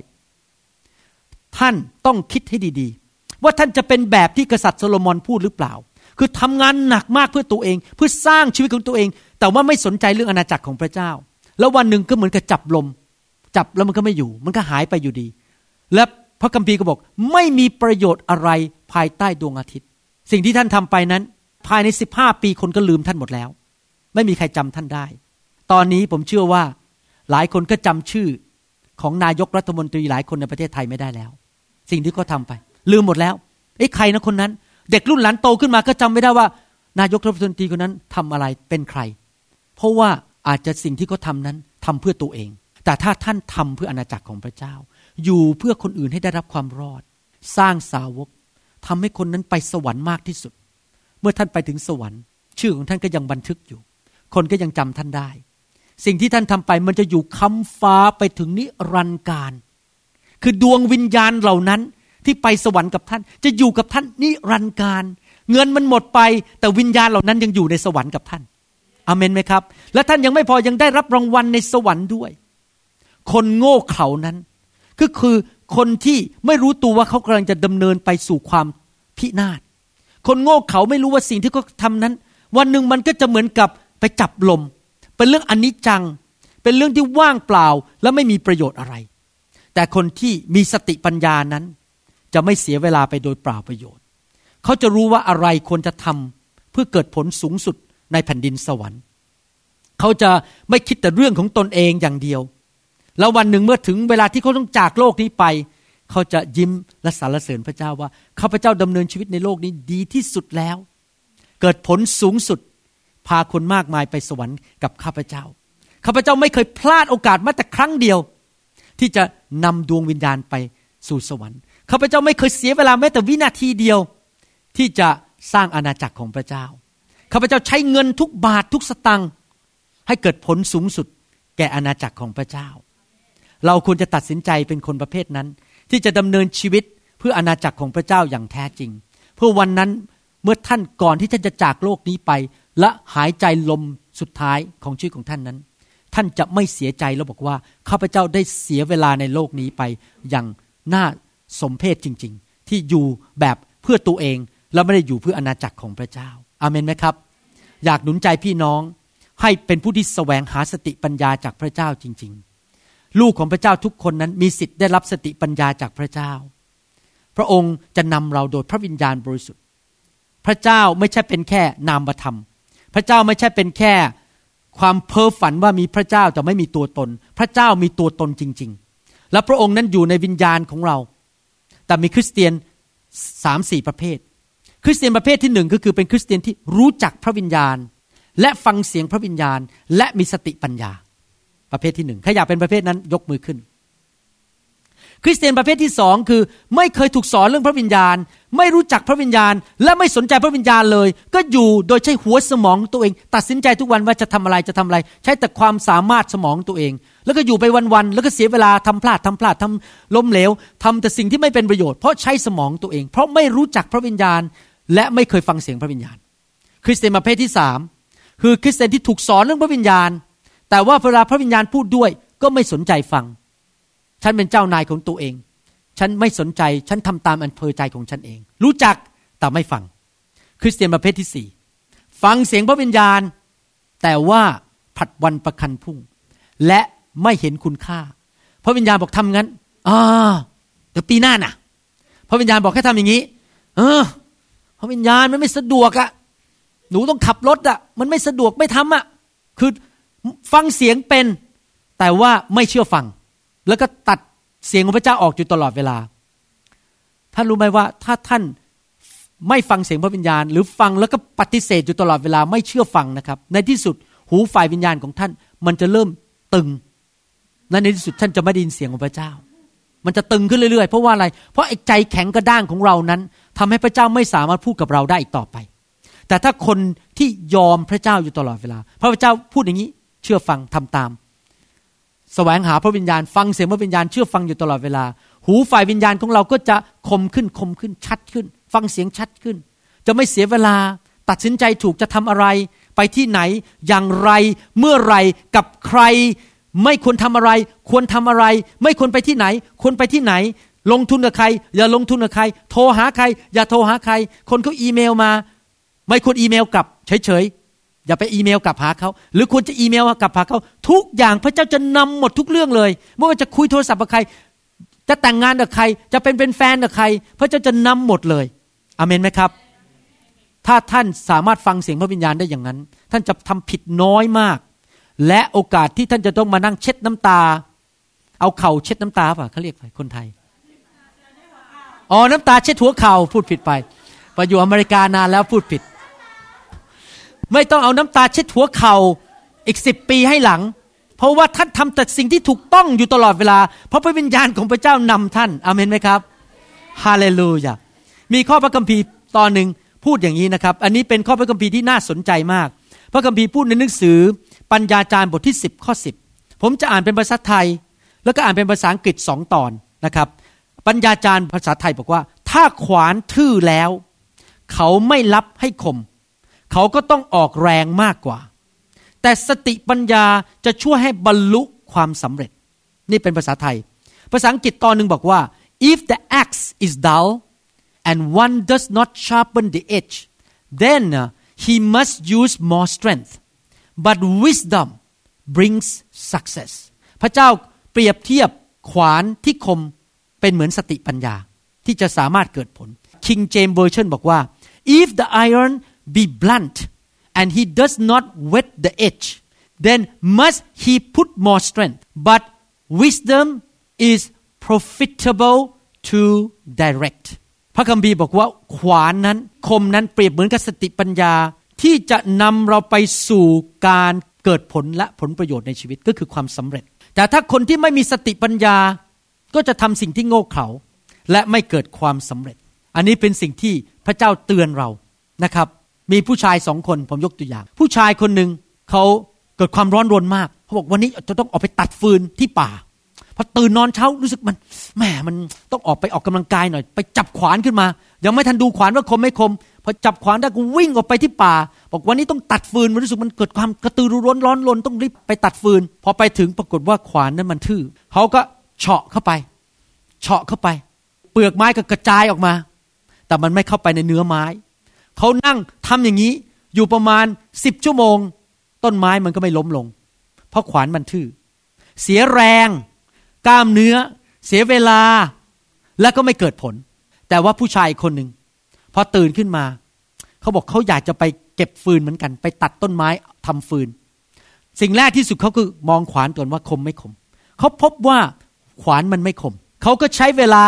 ท่านต้องคิดให้ดีๆ ว่าท่านจะเป็นแบบที่กษัตริย์โซโลมอนพูดหรือเปล่า คือทำงานหนักมากเพื่อตัวเอง เพื่อสร้างชีวิตของตัวเอง แต่ว่าไม่สนใจเรื่องอาณาจักรของพระเจ้า แล้ววันหนึ่งก็เหมือนกับจับลม จับแล้วมันก็ไม่อยู่ มันก็หายไปอยู่ดี และพระคัมภีร์ก็บอก ไม่มีประโยชน์อะไรภายใต้ดวงอาทิตย์ สิ่งที่ท่านทำไปนั้น ภายในสิบห้าปีคนก็ลืมท่านหมดแล้ว ไม่มีใครจำท่านได้ ตอนนี้ผมเชื่อว่าหลายคนก็จำชื่อของนายกรัฐมนตรีหลายคนในประเทศไทยไม่ได้แล้ว สิ่งที่เขาทาไป ลืมหมดแล้วไอ้ใครนะคนนั้น เด็กรุ่นหลานโตขึ้นมาก็จำไม่ได้ว่า นายกรัฐมนตรีคนนั้นทำอะไรเป็นใคร เพราะว่าอาจจะสิ่งที่เขาทานั้นทำเพื่อตัวเอง แต่ถ้าท่านทำเพื่ออณาจักรของพระเจ้า อยู่เพื่อคนอื่นให้ได้รับความรอด สร้างสาวกทำให้คนนั้นไปสวรรค์มากที่สุด เมื่อท่านไปถึงสวรรค์ ชื่อของท่านก็ยังบันทึกอยู่ คนก็ยังจำท่านได้ สิ่งที่ท่านทำไปมันจะอยู่คำฟ้าไปถึงนิรันดร์การ คือดวงวิญญาณเหล่านั้นที่ไปสวรรค์กับท่าน จะอยู่กับท่านนิรันดร์การ เงินมันหมดไป แต่วิญญาณเหล่านั้นยังอยู่ในสวรรค์กับท่าน อเมนไหมครับ และท่านยังไม่พอยังได้รับรางวัลในสวรรค์ด้วย คนโง่เขลานั้น ก็คือคนที่ไม่รู้ตัวว่าเขากำลังจะดำเนินไปสู่ความพินาศ คนโง่เขลาไม่รู้ว่าสิ่งที่เขาทานั้น วันหนึ่งมันก็จะเหมือนกับไปจับลม เป็นเรื่องอนิจจัง เป็นเรื่องที่ว่างเปล่าและไม่มีประโยชน์อะไร แต่คนที่มีสติปัญญานั้น จะไม่เสียเวลาไปโดยเปล่าประโยชน์ เขาจะรู้ว่าอะไรควรจะทำเพื่อเกิดผลสูงสุด ในแผ่นดินสวรรค์ เขาจะไม่คิดแต่เรื่องของตนเองอย่างเดียว แล้ววันหนึ่งเมื่อถึงเวลาที่เขาต้องจากโลกนี้ไป เขาจะยิ้มและสรรเสริญพระเจ้าว่าข้าพเจ้าดำเนินชีวิตในโลกนี้ดีที่สุดแล้ว เกิดผลสูงสุด พาคนมากมายไปสวรรค์กับข้าพเจ้าข้าพเจ้าไม่เคยพลาดโอกาสแม้แต่ครั้งเดียว ที่จะนำดวงวิญญาณไปสู่สวรรค์ข้าพเจ้าไม่เคยเสียเวลาแม้แต่วินาทีเดียว ที่จะสร้างอาณาจักรของพระเจ้า ข้าพเจ้าใช้เงินทุกบาททุกสตังค์ให้เกิดผลสูงสุด แก่อาณาจักรของพระเจ้า เราควรจะตัดสินใจเป็นคนประเภทนั้น ที่จะดำเนินชีวิตเพื่ออาณาจักรของพระเจ้าอย่างแท้จริง เพื่อวันนั้นเมื่อท่านก่อนที่ท่านจะจากโลกนี้ไป และหายใจลมสุดท้ายของชีวิตของท่านนั้น ท่านจะไม่เสียใจแล้วบอกว่าข้าพเจ้าได้เสียเวลาในโลกนี้ไปอย่างน่าสมเพชจริง ๆ ที่อยู่แบบเพื่อตัวเองแล้วไม่ได้อยู่เพื่ออาณาจักรของพระเจ้า อาเมนไหมครับ อยากหนุนใจพี่น้องให้เป็นผู้ที่แสวงหาสติปัญญาจากพระเจ้าจริง ๆ ลูกของพระเจ้าทุกคนนั้นมีสิทธิ์ได้รับสติปัญญาจากพระเจ้า พระองค์จะนำเราโดยพระวิญญาณบริสุทธิ์ พระเจ้าไม่ใช่เป็นแค่นามธรรม พระเจ้าไม่ใช่เป็นแค่ความเพ้อฝันว่ามีพระเจ้าแต่ไม่มีตัวตน พระเจ้ามีตัวตนจริง ๆ และพระองค์นั้นอยู่ในวิญญาณของเรา แต่มีคริสเตียนสามสี่ประเภท คริสเตียนประเภทที่หนึ่งก็คือเป็นคริสเตียนที่รู้จักพระวิญญาณ และฟังเสียงพระวิญญาณ และมีสติปัญญา ประเภทที่หนึ่งใครอยากเป็นประเภทนั้นยกมือขึ้น คริสเตียนประเภทที่สองคือ ไม่เคยถูกสอนเรื่องพระวิญญาณ ไม่รู้จักพระวิญญาณ และไม่สนใจพระวิญญาณเลย ก็อยู่โดยใช้หัวสมองตัวเอง ตัดสินใจทุกวันว่าจะทำอะไรจะทำอะไร ใช้แต่ความสามารถสมองตัวเอง แล้วก็อยู่ไปวันๆแล้วก็เสียเวลาทำพลาดทำพลาดทำล้มเหลวทำแต่สิ่งที่ไม่เป็นประโยชน์เพราะใช้สมองตัวเอง เพราะไม่รู้จักพระวิญญาณ และไม่เคยฟังเสียงพระวิญญาณ คริสเตียนประเภทที่สามคือคริสเตียนที่ถูกสอนเรื่องพระวิญญาณ แต่ว่าเวลาพระวิญญาณพูดด้วยก็ไม่สนใจฟัง ฉันเป็นเจ้านายของตัวเอง ฉันไม่สนใจ ฉันทำตามอำเภอใจของฉันเอง รู้จักแต่ไม่ฟัง คริสเตียนประเภทที่สี่ฟังเสียงพระวิญญาณ แต่ว่าผัดวันประคันพุ่ง และไม่เห็นคุณค่า พระวิญญาณบอกทำงั้นอ่าเดี๋ยวปีหน้าน่ะ พระวิญญาณบอกให้ทำอย่างนี้ เออ พระวิญญาณมันไม่สะดวกอะหนูต้องขับรถอะมันไม่สะดวกไม่ทำอะคือฟังเสียงเป็น แต่ว่าไม่เชื่อฟัง แล้วก็ตัดเสียงของพระเจ้าออกอยู่ตลอดเวลา ท่านรู้ไหมว่าถ้าท่านไม่ฟังเสียงพระวิญญาณ หรือฟังแล้วก็ปฏิเสธอยู่ตลอดเวลาไม่เชื่อฟังนะครับ ในที่สุดหูฝ่ายวิญญาณของท่าน มันจะเริ่มตึงและในที่สุดท่านจะไม่ได้ยินเสียงของพระเจ้า มันจะตึงขึ้นเรื่อยๆ เพราะว่าอะไร เพราะไอ้ใจแข็งกระด้างของเรานั้น ทำให้พระเจ้าไม่สามารถพูดกับเราได้อีกต่อไป แต่ถ้าคนที่ยอมพระเจ้าอยู่ตลอดเวลา พระเจ้าพูดอย่างนี้ เชื่อฟังทำตามแสวงหาพระวิญญาณ ฟังเสียงพระวิญญาณเชื่อฟังอยู่ตลอดเวลา หูฝ่ายวิญญาณของเราก็จะคมขึ้นคมขึ้นชัดขึ้น ฟังเสียงชัดขึ้น จะไม่เสียเวลา ตัดสินใจถูกจะทำอะไร ไปที่ไหนอย่างไรเมื่อไรกับใคร ไม่ควรทำอะไร ควรทำอะไร ไม่ควรไปที่ไหน ควรไปที่ไหน ลงทุนกับใคร อย่าลงทุนกับใคร โทรหาใคร อย่าโทรหาใคร คนเขาอีเมลมา ไม่ควรอีเมลกลับเฉยๆอย่าไปอีเมลกลับหาเขาหรือควรจะอีเมลกลับหาเขาทุกอย่างพระเจ้าจะนำหมดทุกเรื่องเลยไม่ว่าจะคุยโทรศัพท์กับใคร จะแต่งงานกับใคร จะเป็นเป็นแฟนกับใคร พระเจ้าจะนำหมดเลยอเมนไหมครับ ถ้าท่านสามารถฟังเสียงพระวิญญาณได้อย่างนั้น ท่านจะทำผิดน้อยมาก และโอกาสที่ท่านจะต้องมานั่งเช็ดน้ำตา เอาเข่าเช็ดน้ำตาป่ะเขาเรียกอะไรคนไทย อ๋อน้ำตาเช็ดหัวเข่าพูดผิดไปไปอยู่อเมริกานานแล้วพูดผิด ไม่ต้องเอาน้ำตาเช็ดหัวเข่าอีกสิบปีให้หลัง เพราะว่าท่านทำแต่สิ่งที่ถูกต้องอยู่ตลอดเวลา เพราะพระวิญญาณของพระเจ้านำท่านอเมนไหมครับฮาเลลูยามีข้อพระคัมภีร์ตอนหนึ่งพูดอย่างนี้นะครับ อันนี้เป็นข้อพระคัมภีร์ที่น่าสนใจมาก พระคัมภีร์พูดในหนังสือ ปัญญาจารย์บทที่ 10 ข้อ 10 ผมจะอ่านเป็นภาษาไทย แล้วก็อ่านเป็นภาษาอังกฤษสองตอนนะครับ ปัญญาจารย์ภาษาไทยบอกว่า ถ้าขวานทื่อแล้ว เขาไม่รับให้คม เขาก็ต้องออกแรงมากกว่า แต่สติปัญญาจะช่วยให้บรรลุความสำเร็จ นี่เป็นภาษาไทย ภาษาอังกฤษตอนหนึ่งบอกว่า if the axe is dull and one does not sharpen the edge then he must use more strength but wisdom brings success พระเจ้าเปรียบเทียบขวานที่คม เป็นเหมือนสติปัญญาที่จะสามารถเกิดผล King James Version บอกว่า if the iron be blunt and he does not wet the edge then must he put more strength but wisdom is profitable to direct พระคัมภีร์บอกว่าขวานนั้นคมนั้นเปรียบเหมือนกับสติปัญญาที่จะนำเราไปสู่การเกิดผลและผลประโยชน์ในชีวิตก็คือความสำเร็จ แต่ถ้าคนที่ไม่มีสติปัญญา ก็จะทำสิ่งที่โง่เขลาและไม่เกิดความสำเร็จ อันนี้เป็นสิ่งที่พระเจ้าเตือนเรานะครับ มีผู้ชายสองคนผมยกตัวอย่าง ผู้ชายคนหนึ่งเขาเกิดความร้อนรนมากเขาบอกวันนี้จะต้องออกไปตัดฟืนที่ป่าพอตื่นนอนเช้ารู้สึกมันแหมมันต้องออกไปออกกำลังกายหน่อย ไปจับขวานขึ้นมา ยังไม่ทันดูขวานว่าคมไม่คมพอจับขวานได้ก็วิ่งออกไปที่ป่า บอกวันนี้ต้องตัดฟืนมันรู้สึกมันเกิดความกระตือรือร้นร้อนรนต้องรีบไปตัดฟืน พอไปถึงปรากฏว่าขวานนั้นมันทื่อเขาก็ เฉาะเข้าไป เฉาะเข้าไป เปลือกไม้ก็กระจายออกมา แต่มันไม่เข้าไปในเนื้อไม้ เขานั่งทำอย่างนี้อยู่ประมาณสิบชั่วโมง ต้นไม้มันก็ไม่ล้มลง เพราะขวานมันทื่อ เสียแรง กล้ามเนื้อ เสียเวลา และก็ไม่เกิดผล แต่ว่าผู้ชายคนหนึ่งพอตื่นขึ้นมา เขาบอกเขาอยากจะไปเก็บฟืนเหมือนกัน ไปตัดต้นไม้ทำฟืน สิ่งแรกที่สุดเขาคือมองขวานก่อนว่าคมไม่คม เขาพบว่า ขวานมันไม่คม เขาก็ใช้เวลา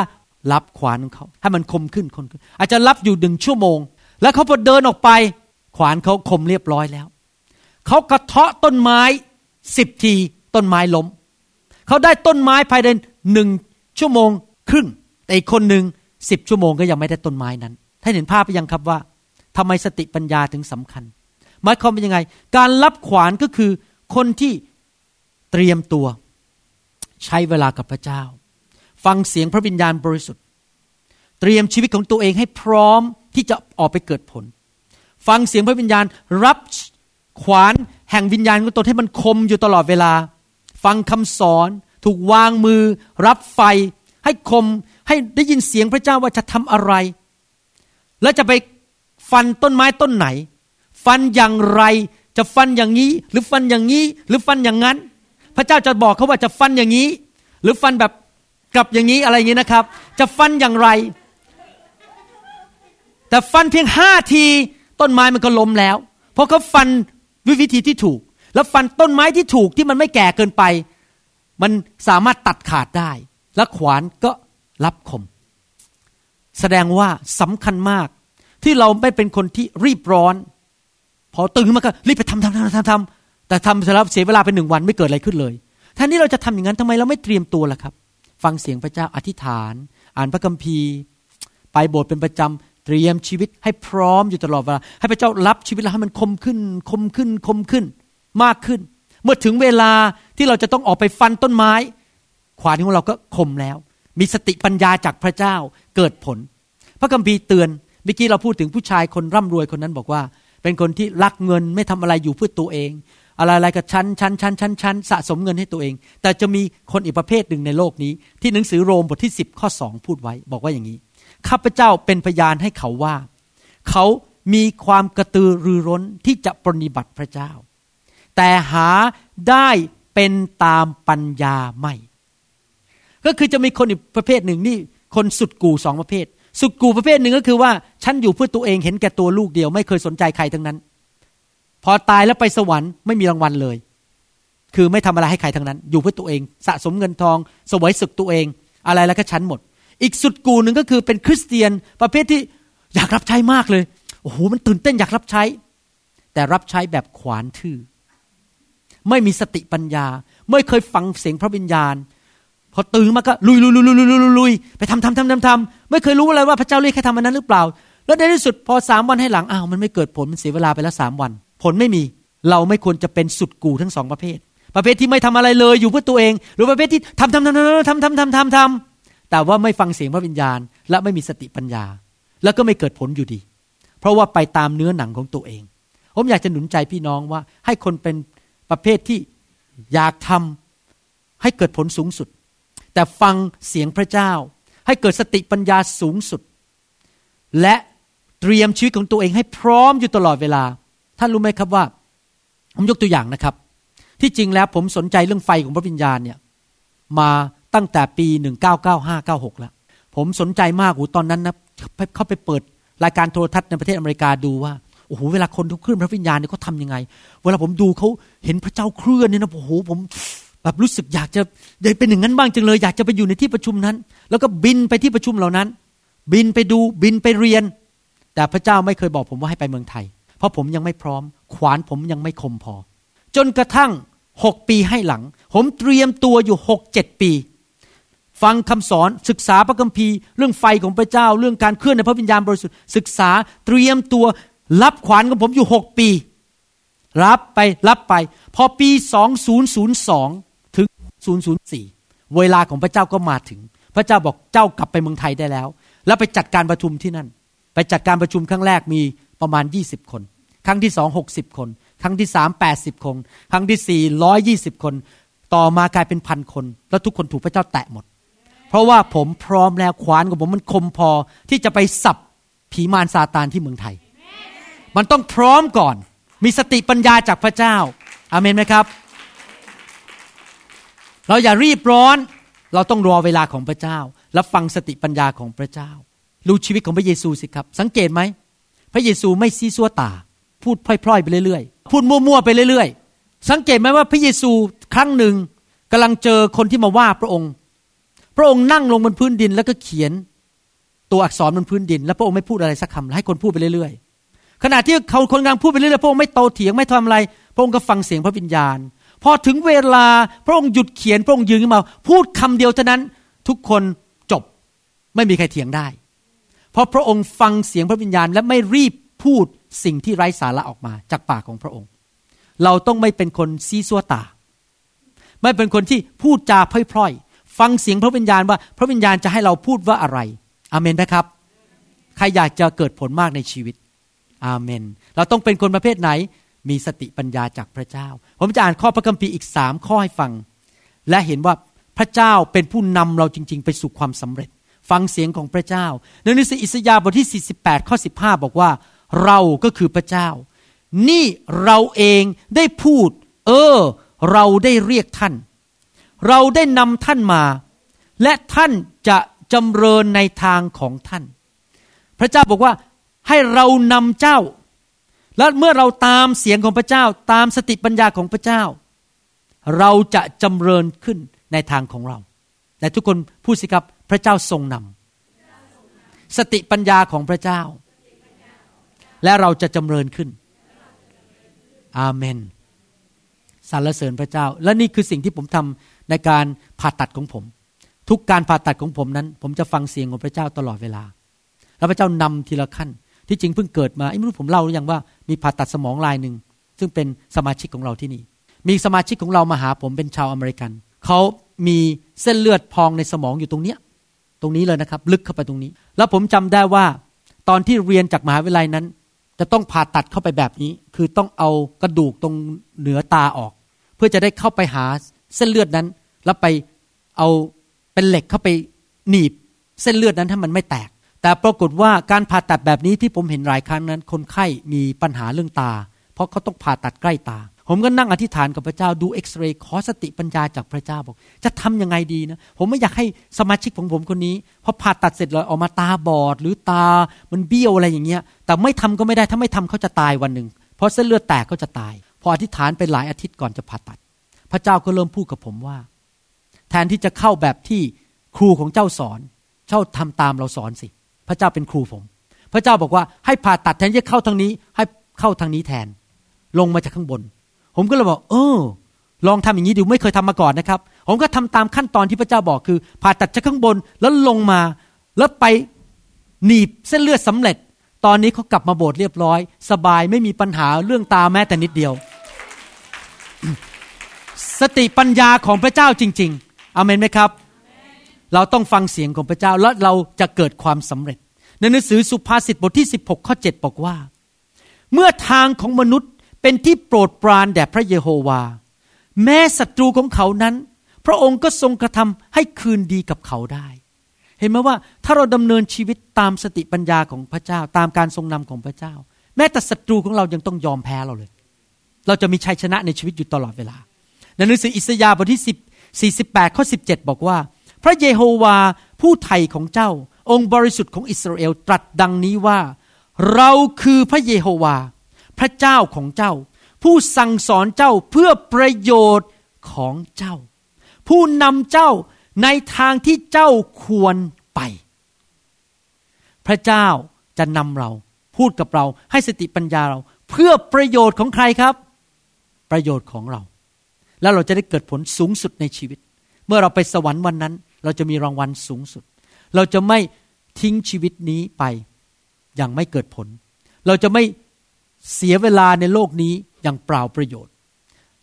รับขวานของเขา ให้มันคมขึ้นคมขึ้น อาจจะรับอยู่หนึ่งชั่วโมง แล้วเขาพอเดินออกไป ขวานเขาคมเรียบร้อยแล้ว เขากระเทาะต้นไม้สิบทีต้นไม้ล้ม เขาได้ต้นไม้ภายในหนึ่งชั่วโมงครึ่ง แต่อีกคนหนึ่งสิบชั่วโมงก็ยังไม่ได้ต้นไม้นั้นท่านเห็นภาพไปยังครับว่าทำไมสติปัญญาถึงสำคัญหมายความเป็นยังไง การรับขวานก็คือคนที่เตรียมตัว ใช้เวลากับพระเจ้า ฟังเสียงพระวิญญาณบริสุทธิ์ เตรียมชีวิตของตัวเองให้พร้อมที่จะออกไปเกิดผล ฟังเสียงพระวิญญาณรับขวานแห่งวิญญาณของตนให้มันคมอยู่ตลอดเวลา ฟังคำสอนถูกวางมือ รับไฟ ให้คมให้ได้ยินเสียงพระเจ้าว่าจะทำอะไร แล้วจะไปฟันต้นไม้ต้นไหน ฟันอย่างไรจะฟันอย่างนี้ หรือฟันอย่างนี้ หรือฟันอย่างนั้น พระเจ้าจะบอกเขาว่าจะฟันอย่างนี้ หรือฟันแบบกลับอย่างนี้อะไรอย่างนี้นะครับ จะฟันอย่างไร แต่ฟันเพียงห้าทีต้นไม้มันก็ล้มแล้ว เพราะเขาฟันวิธีที่ถูก แล้วฟันต้นไม้ที่ถูกที่มันไม่แก่เกินไป มันสามารถตัดขาดได้ แล้วขวานก็รับคม แสดงว่าสำคัญมากที่เราไม่เป็นคนที่รีบร้อน พอตื่นมาก็รีบไปทำทำทำทำทำแต่ทำเสร็จแล้วเสียเวลาเป็นหนึ่งวันไม่เกิดอะไรขึ้นเลย แทนที่เราจะทำอย่างนั้นทำไมเราไม่เตรียมตัวล่ะครับ ฟังเสียงพระเจ้าอธิษฐาน อ่านพระคัมภีร์ ไปโบสถ์เป็นประจำเตรียมชีวิตให้พร้อมอยู่ตลอดเวลาให้พระเจ้ารับชีวิตเราให้มันคมขึ้น คมขึ้นคมขึ้น มากขึ้น เมื่อถึงเวลาที่เราจะต้องออกไปฟันต้นไม้ ขวานของเราก็คมแล้ว มีสติปัญญาจากพระเจ้าเกิดผล พระคัมภีร์เตือนเมื่อกี้เราพูดถึงผู้ชายคนร่ำรวยคนนั้นบอกว่า เป็นคนที่รักเงินไม่ทำอะไรอยู่เพื่อตัวเอง อะไรอะไรกับชั้นชั้นชั้นชั้นชั้นสะสมเงินให้ตัวเอง แต่จะมีคนอีกประเภทหนึ่งในโลกนี้ ที่หนังสือโรมบทที่ 10 ข้อ 2 พูดไว้ บอกว่าอย่างนี้ข้าพเจ้าเป็นพยานให้เขาว่า เขามีความกระตือรือร้นที่จะปฏิบัติพระเจ้า แต่หาได้เป็นตามปัญญาไม่ ก็คือจะมีคนอีกประเภทหนึ่งนี่คนสุดกูสองประเภท สุดกูประเภทหนึ่งก็คือว่าฉันอยู่เพื่อตัวเองเห็นแก่ตัวลูกเดียว ไม่เคยสนใจใครทั้งนั้น พอตายแล้วไปสวรรค์ไม่มีรางวัลเลย คือไม่ทำอะไรให้ใครทั้งนั้น อยู่เพื่อตัวเอง สะสมเงินทองสวยสุขตัวเอง อะไรแล้วก็ฉันหมด อีกสุดกูหนึ่งก็คือเป็นคริสเตียนประเภทที่อยากรับใช้มากเลยโอ้โหมันตื่นเต้นอยากรับใช้ แต่รับใช้แบบขวานทื่อไม่มีสติปัญญา ไม่เคยฟังเสียงพระวิญญาณ พอตื่นมาก็ลุยลุยลุยลุยลุยลุยลุยไปทำทำทำทำทำไม่เคยรู้อะไรว่าพระเจ้าเรียกให้ทำอันนั้นหรือเปล่า แล้วในที่สุดพอสามวันให้หลังอ้าวมันไม่เกิดผลมันเสียเวลาไปแล้วสามวัน ผลไม่มีเราไม่ควรจะเป็นสุดกูทั้งสองประเภท ประเภทที่ไม่ทำอะไรเลยอยู่เพื่อตัวเอง หรือประเภทที่ทำทำทำทำทำทำทำทำทำแต่ว่าไม่ฟังเสียงพระวิญญาณ และไม่มีสติปัญญา แล้วก็ไม่เกิดผลอยู่ดี เพราะว่าไปตามเนื้อหนังของตัวเอง ผมอยากจะหนุนใจพี่น้องว่า ให้คนเป็นประเภทที่อยากทำให้เกิดผลสูงสุด แต่ฟังเสียงพระเจ้า ให้เกิดสติปัญญาสูงสุด และเตรียมชีวิตของตัวเองให้พร้อมอยู่ตลอดเวลา ท่านรู้ไหมครับว่า ผมยกตัวอย่างนะครับ ที่จริงแล้วผมสนใจเรื่องไฟของพระวิญญาณเนี่ย มาตั้งแต่ปี 1995-96 แล้ว ผมสนใจมากโอ้ตอนนั้นนะเข้าไปเปิดรายการโทรทัศน์ในประเทศอเมริกาดูว่าโอ้โหเวลาคนเขาเคลื่อนพระวิญญาณเนี่ยเขาทำยังไง เวลาผมดูเขาเห็นพระเจ้าเคลื่อนเนี่ยนะโอ้โหผมแบบรู้สึกอยากจะได้เป็นอย่างนั้นบ้างจังเลย อยากจะไปอยู่ในที่ประชุมนั้น แล้วก็บินไปที่ประชุมเหล่านั้น บินไปดูบินไปเรียน แต่พระเจ้าไม่เคยบอกผมว่าให้ไปเมืองไทย เพราะผมยังไม่พร้อม ขวานผมยังไม่คมพอ จนกระทั่งหกปีให้หลัง ผมเตรียมตัวอยู่หกเจ็ดปี ฟังคำสอนศึกษาพระคัมภีร์ เรื่องไฟของพระเจ้า เรื่องการเคลื่อนในพระวิญญาณบริสุทธิ์ศึกษาเตรียมตัวรับขวัญของผมอยู่หกปี รับไปรับไป พอปีสองศูนย์ศูนย์สองถึงศูนย์ศูนย์สี่เวลาของพระเจ้าก็มาถึง พระเจ้าบอกเจ้ากลับไปเมืองไทยได้แล้ว แล้วไปจัดการประชุมที่นั่น ไปจัดการประชุมครั้งแรกมีประมาณยี่สิบคน ครั้งที่สองหกสิบคน ครั้งที่สามแปดสิบคน ครั้งที่สี่ร้อยยี่สิบคน ต่อมากลายเป็นพันคน แล้วทุกคนถูกพระเจ้าแตะหมด เพราะว่าผมพร้อมแล้วขวานของผมมันคมพอที่จะไปสับผีมารซาตานที่เมืองไทย มันต้องพร้อมก่อน มีสติปัญญาจากพระเจ้าอาเมนไหมครับ เราอย่ารีบร้อน เราต้องรอเวลาของพระเจ้า และฟังสติปัญญาของพระเจ้า รู้ชีวิตของพระเยซูสิครับ สังเกตไหม พระเยซูไม่ซีซัวตา พูดพล่อยๆไปเรื่อยๆ พูดมั่วๆไปเรื่อยๆ สังเกตไหมว่าพระเยซูครั้งหนึ่งกำลังเจอคนที่มาว่าพระองค์ พระองค์นั่งลงบนพื้นดินแล้วก็เขียนตัวอักษรบนพื้นดิน แล้วพระองค์ไม่พูดอะไรสักคำให้คนพูดไปเรื่อยๆ ขณะที่เขาคนกำลังพูดไปเรื่อยๆ พระองค์ไม่โตเถียงไม่ทำอะไร พระองค์ก็ฟังเสียงพระวิญญาณ พอถึงเวลาพระองค์หยุดเขียนพระองค์ยืนขึ้นมา พูดคำเดียวเท่านั้นทุกคนจบไม่มีใครเถียงได้ เพราะพระองค์ฟังเสียงพระวิญญาณและไม่รีบพูด สิ่งที่ไร้สาระออกมาจากปากของพระองค์ เราต้องไม่เป็นคนซีซัวตา ไม่เป็นคนที่พูดจาพล่อยๆ ฟังเสียงพระวิญญาณว่าพระวิญญาณจะให้เราพูดว่าอะไร อาเมนไหมครับ ใครอยากจะเกิดผลมากในชีวิต อาเมน เราต้องเป็นคนประเภทไหน มีสติปัญญาจากพระเจ้า ผมจะอ่านข้อพระคัมภีร์อีกสามข้อให้ฟัง และเห็นว่าพระเจ้าเป็นผู้นำเราจริง ๆ ไปสู่ความสำเร็จ ฟังเสียงของพระเจ้าในหนังสืออิสยาห์บทที่ 48 ข้อ 15 บอกว่า เราก็คือพระเจ้า นี่เราเองได้พูด เออ เราได้เรียกท่าน เราได้นำท่านมา และท่านจะจำเริญในทางของท่าน พระเจ้าบอกว่าให้เรานำเจ้า และเมื่อเราตามเสียงของพระเจ้า ตามสติปัญญาของพระเจ้า เราจะจำเริญขึ้นในทางของเราแต่ทุกคนพูดสิครับพระเจ้าทรงนำสติปัญญาของพระเจ้า และเราจะจำเริญขึ้น อาเมนสรรเสริญพระเจ้า และนี่คือสิ่งที่ผมทำในการผ่าตัดของผม ทุกการผ่าตัดของผมนั้น ผมจะฟังเสียงของพระเจ้าตลอดเวลา แล้วพระเจ้านำทีละขั้น ที่จริงเพิ่งเกิดมาไม่รู้ผมเล่าหรือยังว่ามีผ่าตัดสมองลายหนึ่งซึ่งเป็นสมาชิกของเราที่นี่ มีสมาชิกของเรามาหาผมเป็นชาวอเมริกันเขามีเส้นเลือดพองในสมองอยู่ตรงเนี้ยตรงนี้เลยนะครับ ลึกเข้าไปตรงนี้ แล้วผมจำได้ว่า ตอนที่เรียนจากมหาวิทยาลัยนั้น จะต้องผ่าตัดเข้าไปแบบนี้ คือต้องเอากระดูกตรงเหนือตาออก เพื่อจะได้เข้าไปหาเส้นเลือดนั้น แล้วไปเอาเป็นเหล็กเข้าไปหนีบเส้นเลือดนั้นให้มันไม่แตก แต่ปรากฏว่าการผ่าตัดแบบนี้ที่ผมเห็นหลายครั้งนั้น คนไข้มีปัญหาเรื่องตา เพราะเขาต้องผ่าตัดใกล้ตา ผมก็นั่งอธิษฐานกับพระเจ้าดูเอ็กซเรย์ขอสติปัญญาจากพระเจ้าบอก จะทํำยังไงดีนะ ผมไม่อยากให้สมาชิกของผมคนนี้พอผ่าตัดเสร็จแล้วออกมาตาบอด หรือตามันเบี้ยวอะไรอย่างเงี้ย แต่ไม่ทำก็ไม่ได้ถ้าไม่ทำเขาจะตายวันหนึ่งเพราะเส้นเลือดแตกเขาจะตาย พออธิษฐานไปหลายอาทิตย์ก่อนจะผ่าตัด พระเจ้าก็เริ่มพูดกับผมว่า แทนที่จะเข้าแบบที่ครูของเจ้าสอน เจ้าทำตามเราสอนสิ พระเจ้าเป็นครูผม พระเจ้าบอกว่าให้ผ่าตัดแทนที่จะเข้าทางนี้ ให้เข้าทางนี้แทน ลงมาจากข้างบน ผมก็เลยบอก เออ ลองทำอย่างนี้ดูไม่เคยทำมาก่อนนะครับ ผมก็ทำตามขั้นตอนที่พระเจ้าบอกคือ ผ่าตัดจากข้างบนแล้วลงมา แล้วไปหนีบเส้นเลือดสำเร็จ ตอนนี้เขากลับมาโบสถ์เรียบร้อย สบายไม่มีปัญหาเรื่องตาแม้แต่นิดเดียว สติปัญญาของพระเจ้าจริง ๆอเมนไหมครับ เราต้องฟังเสียงของพระเจ้าแล้วเราจะเกิดความสำเร็จในหนังสือสุภาษิตบทที่ 16 ข้อ 7 บอกว่า เมื่อทางของมนุษย์ เป็นที่โปรดปรานแด่พระเยโฮวา แม้ศัตรูของเขานั้น พระองค์ก็ทรงกระทำให้คืนดีกับเขาได้ เห็นไหมว่าถ้าเราดำเนินชีวิตตามสติปัญญาของพระเจ้า ตามการทรงนำของพระเจ้า แม้แต่ศัตรูของเรายังต้องยอมแพ้เราเลย เราจะมีชัยชนะในชีวิตอยู่ตลอดเวลาในหนังสืออิสยาห์บทที่10 48ข้อ17 บอกว่า พระเยโฮวาผู้ไถ่ของเจ้า องค์บริสุทธิ์ของอิสราเอลตรัสดังนี้ว่า เราคือพระเยโฮวา ระเจ้าของเจ้า ผู้สั่งสอนเจ้าเพื่อประโยชน์ของเจ้า ผู้นำเจ้าในทางที่เจ้าควรไป พระเจ้าจะนำเราพูดกับเราให้สติปัญญาเรา เพื่อประโยชน์ของใครครับ ประโยชน์ของเรา แล้วเราจะได้เกิดผลสูงสุดในชีวิต เมื่อเราไปสวรรค์วันนั้น เราจะมีรางวัลสูงสุด เราจะไม่ทิ้งชีวิตนี้ไปอย่างไม่เกิดผล เราจะไม่ เสียเวลาในโลกนี้อย่างเปล่าประโยชน์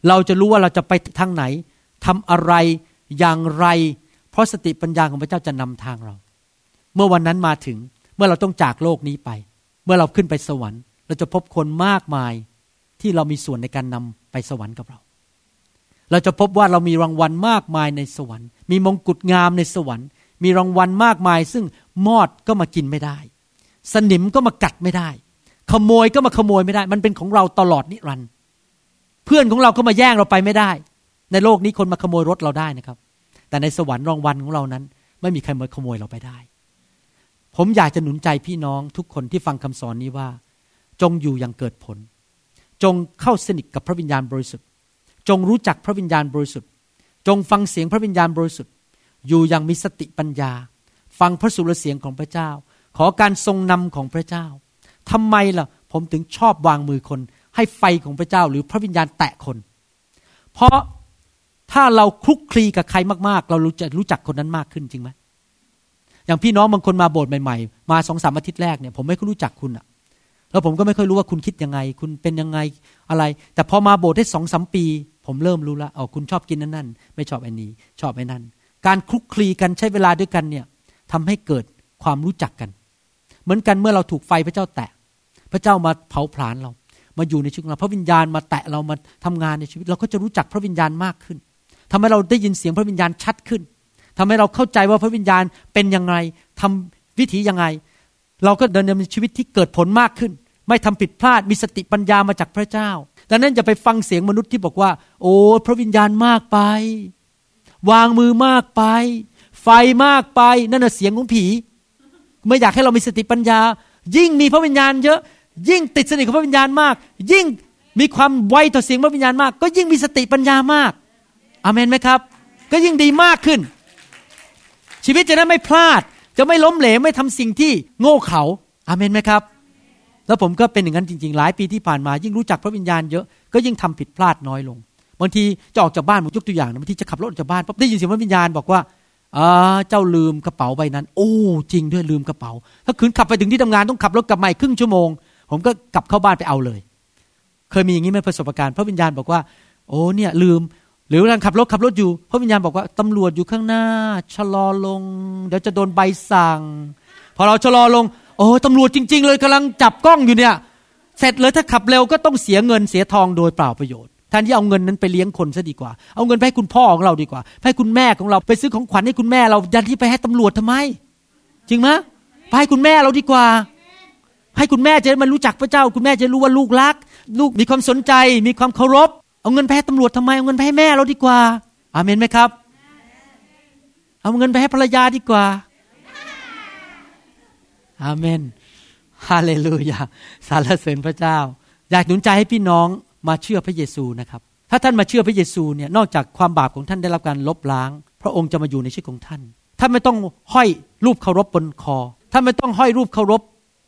เราจะรู้ว่าเราจะไปทางไหนทำอะไรอย่างไร เพราะสติปัญญาของพระเจ้าจะนำทางเรา เมื่อวันนั้นมาถึงเมื่อเราต้องจากโลกนี้ไป เมื่อเราขึ้นไปสวรรค์ เราจะพบคนมากมายที่เรามีส่วนในการนำไปสวรรค์กับเรา เราจะพบว่าเรามีรางวัลมากมายในสวรรค์ มีมงกุฎงามในสวรรค์ มีรางวัลมากมาย ซึ่งมอดก็มากินไม่ได้ สนิมก็มากัดไม่ได้ ขโมยก็มาขโมยไม่ได้ มันเป็นของเราตลอดนิรันดร์เพื่อนของเราก็มาแย่งเราไปไม่ได้ ในโลกนี้คนมาขโมยรถเราได้นะครับ แต่ในสวรรค์รางวัลของเรานั้น ไม่มีใครมาขโมยเราไปได้ ผมอยากจะหนุนใจพี่น้องทุกคนที่ฟังคำสอนนี้ว่า จงอยู่อย่างเกิดผล จงเข้าสนิทกับพระวิญญาณบริสุทธิ์ จงรู้จักพระวิญญาณบริสุทธิ์ จงฟังเสียงพระวิญญาณบริสุทธิ์ อยู่อย่างมีสติปัญญา ฟังพระสุรเสียงของพระเจ้า ขอการทรงนำของพระเจ้า ทำไมล่ะ ผมถึงชอบวางมือคน ให้ไฟของพระเจ้าหรือพระวิญญาณแตะคน เพราะถ้าเราคลุกคลีกับใครมากๆ เรารู้จะรู้จักคนนั้นมากขึ้นจริงไหมอย่างพี่น้องบางคนมาโบสถ์ใหม่ๆ มาสองสามอาทิตย์แรกเนี่ยผมไม่ค่อยรู้จักคุณอะแล้วผมก็ไม่ค่อยรู้ว่าคุณคิดยังไง คุณเป็นยังไงอะไร แต่พอมาโบสถ์ได้สองสมปี ผมเริ่มรู้ล้วอ๋อคุณชอบกินนั่นนั่นไม่ชอบไอ้นี้ชอบไอ้นั่นการคลุกคลีกันใช้เวลาด้วยกันเนี่ยทำให้เกิดความรู้จักกัน เหมือนกันเมื่อเราถูกไฟพระเจ้าแตะ พระเจ้ามาเผาผลาญเรา มาอยู่ในชีวิตเรา พระวิญญาณมาแตะเรามาทำงานในชีวิต เราก็จะรู้จักพระวิญญาณมากขึ้นทำให้เราได้ยินเสียงพระวิญญาณชัดขึ้นทำให้เราเข้าใจว่าพระวิญญาณเป็นยังไงทำวิถียังไง เราก็เดินในชีวิตที่เกิดผลมากขึ้น ไม่ทำผิดพลาดมีสติปัญญามาจากพระเจ้าดังนั้นอย่าไปฟังเสียงมนุษย์ที่บอกว่า โอ้พระวิญญาณมากไป วางมือมากไป ไฟมากไปนั่นน่ะเสียงของผี ไม่อยากให้เรามีสติปัญญา ยิ่งมีพระวิญญาณเยอะ ยิ่งติดสนิทกับพระวิญญาณมาก ยิ่งมีความไวต่อเสียงพระวิญญาณมาก ก็ยิ่งมีสติปัญญามากอเมนไหมครับ ก็ยิ่งดีมากขึ้น ชีวิตจะได้ไม่พลาด จะไม่ล้มเหลวไม่ทำสิ่งที่โง่เขลาอเมนไหมครับ แล้วผมก็เป็นอย่างนั้นจริง ๆ หลายปีที่ผ่านมา ยิ่งรู้จักพระวิญญาณเยอะก็ยิ่งทำผิดพลาดน้อยลงบางทีจะออกจากบ้านผมยกตัวอย่างบางทีจะขับรถออกจากบ้านปั๊บได้ยินเสียงพระวิญญาณบอกว่าอ่าเจ้าลืมกระเป๋าใบนั้น โอ้ จริงด้วยลืมกระเป๋า ถ้าคืนขับไปถึงที่ทำงานต้องขับรถกลับมาครึ่งชั่วโมง ผมก็กลับเข้าบ้านไปเอาเลย เคยมีอย่างนี้ไหมประสบการณ์พระวิญญาณบอกว่าโอ้เนี่ยลืม หรือการขับรถขับรถอยู่ พระวิญญาณบอกว่าตำรวจอยู่ข้างหน้า ชะลอลง เดี๋ยวจะโดนใบสั่ง พอเราชะลอลง โอ้ตำรวจจริง ๆ เลยกำลังจับกล้องอยู่เนี่ย เสร็จเลยถ้าขับเร็วก็ต้องเสียเงินเสียทองโดยเปล่าประโยชน์แทนที่เอาเงินนั้นไปเลี้ยงคนซะดีกว่า เอาเงินไปให้คุณพ่อของเราดีกว่า ให้คุณแม่ของเราไปซื้อของขวัญให้คุณแม่เรา ยันที่ไปให้ตำรวจทำไม จริงไหมไปให้คุณแม่เราดีกว่า ให้คุณแม่จะมันรู้จักพระเจ้า คุณแม่จะรู้ว่าลูกรัก ลูกมีความสนใจ มีความเคารพ เอาเงินไปให้ตำรวจทำไม เอาเงินไปให้แม่เราดีกว่า อาเมนไหมครับ เอาเงินไปให้ภรรยาดีกว่า อาเมน ฮาเลลูยาสรรเสริญพระเจ้า อยากหนุนใจให้พี่น้องมาเชื่อพระเยซูนะครับ ถ้าท่านมาเชื่อพระเยซูเนี่ย นอกจากความบาปของท่านได้รับการลบล้าง พระองค์จะมาอยู่ในชีวิตของท่าน ท่านไม่ต้องห้อยรูปเคารพบนคอ ท่านไม่ต้องห้อยรูปเคารพ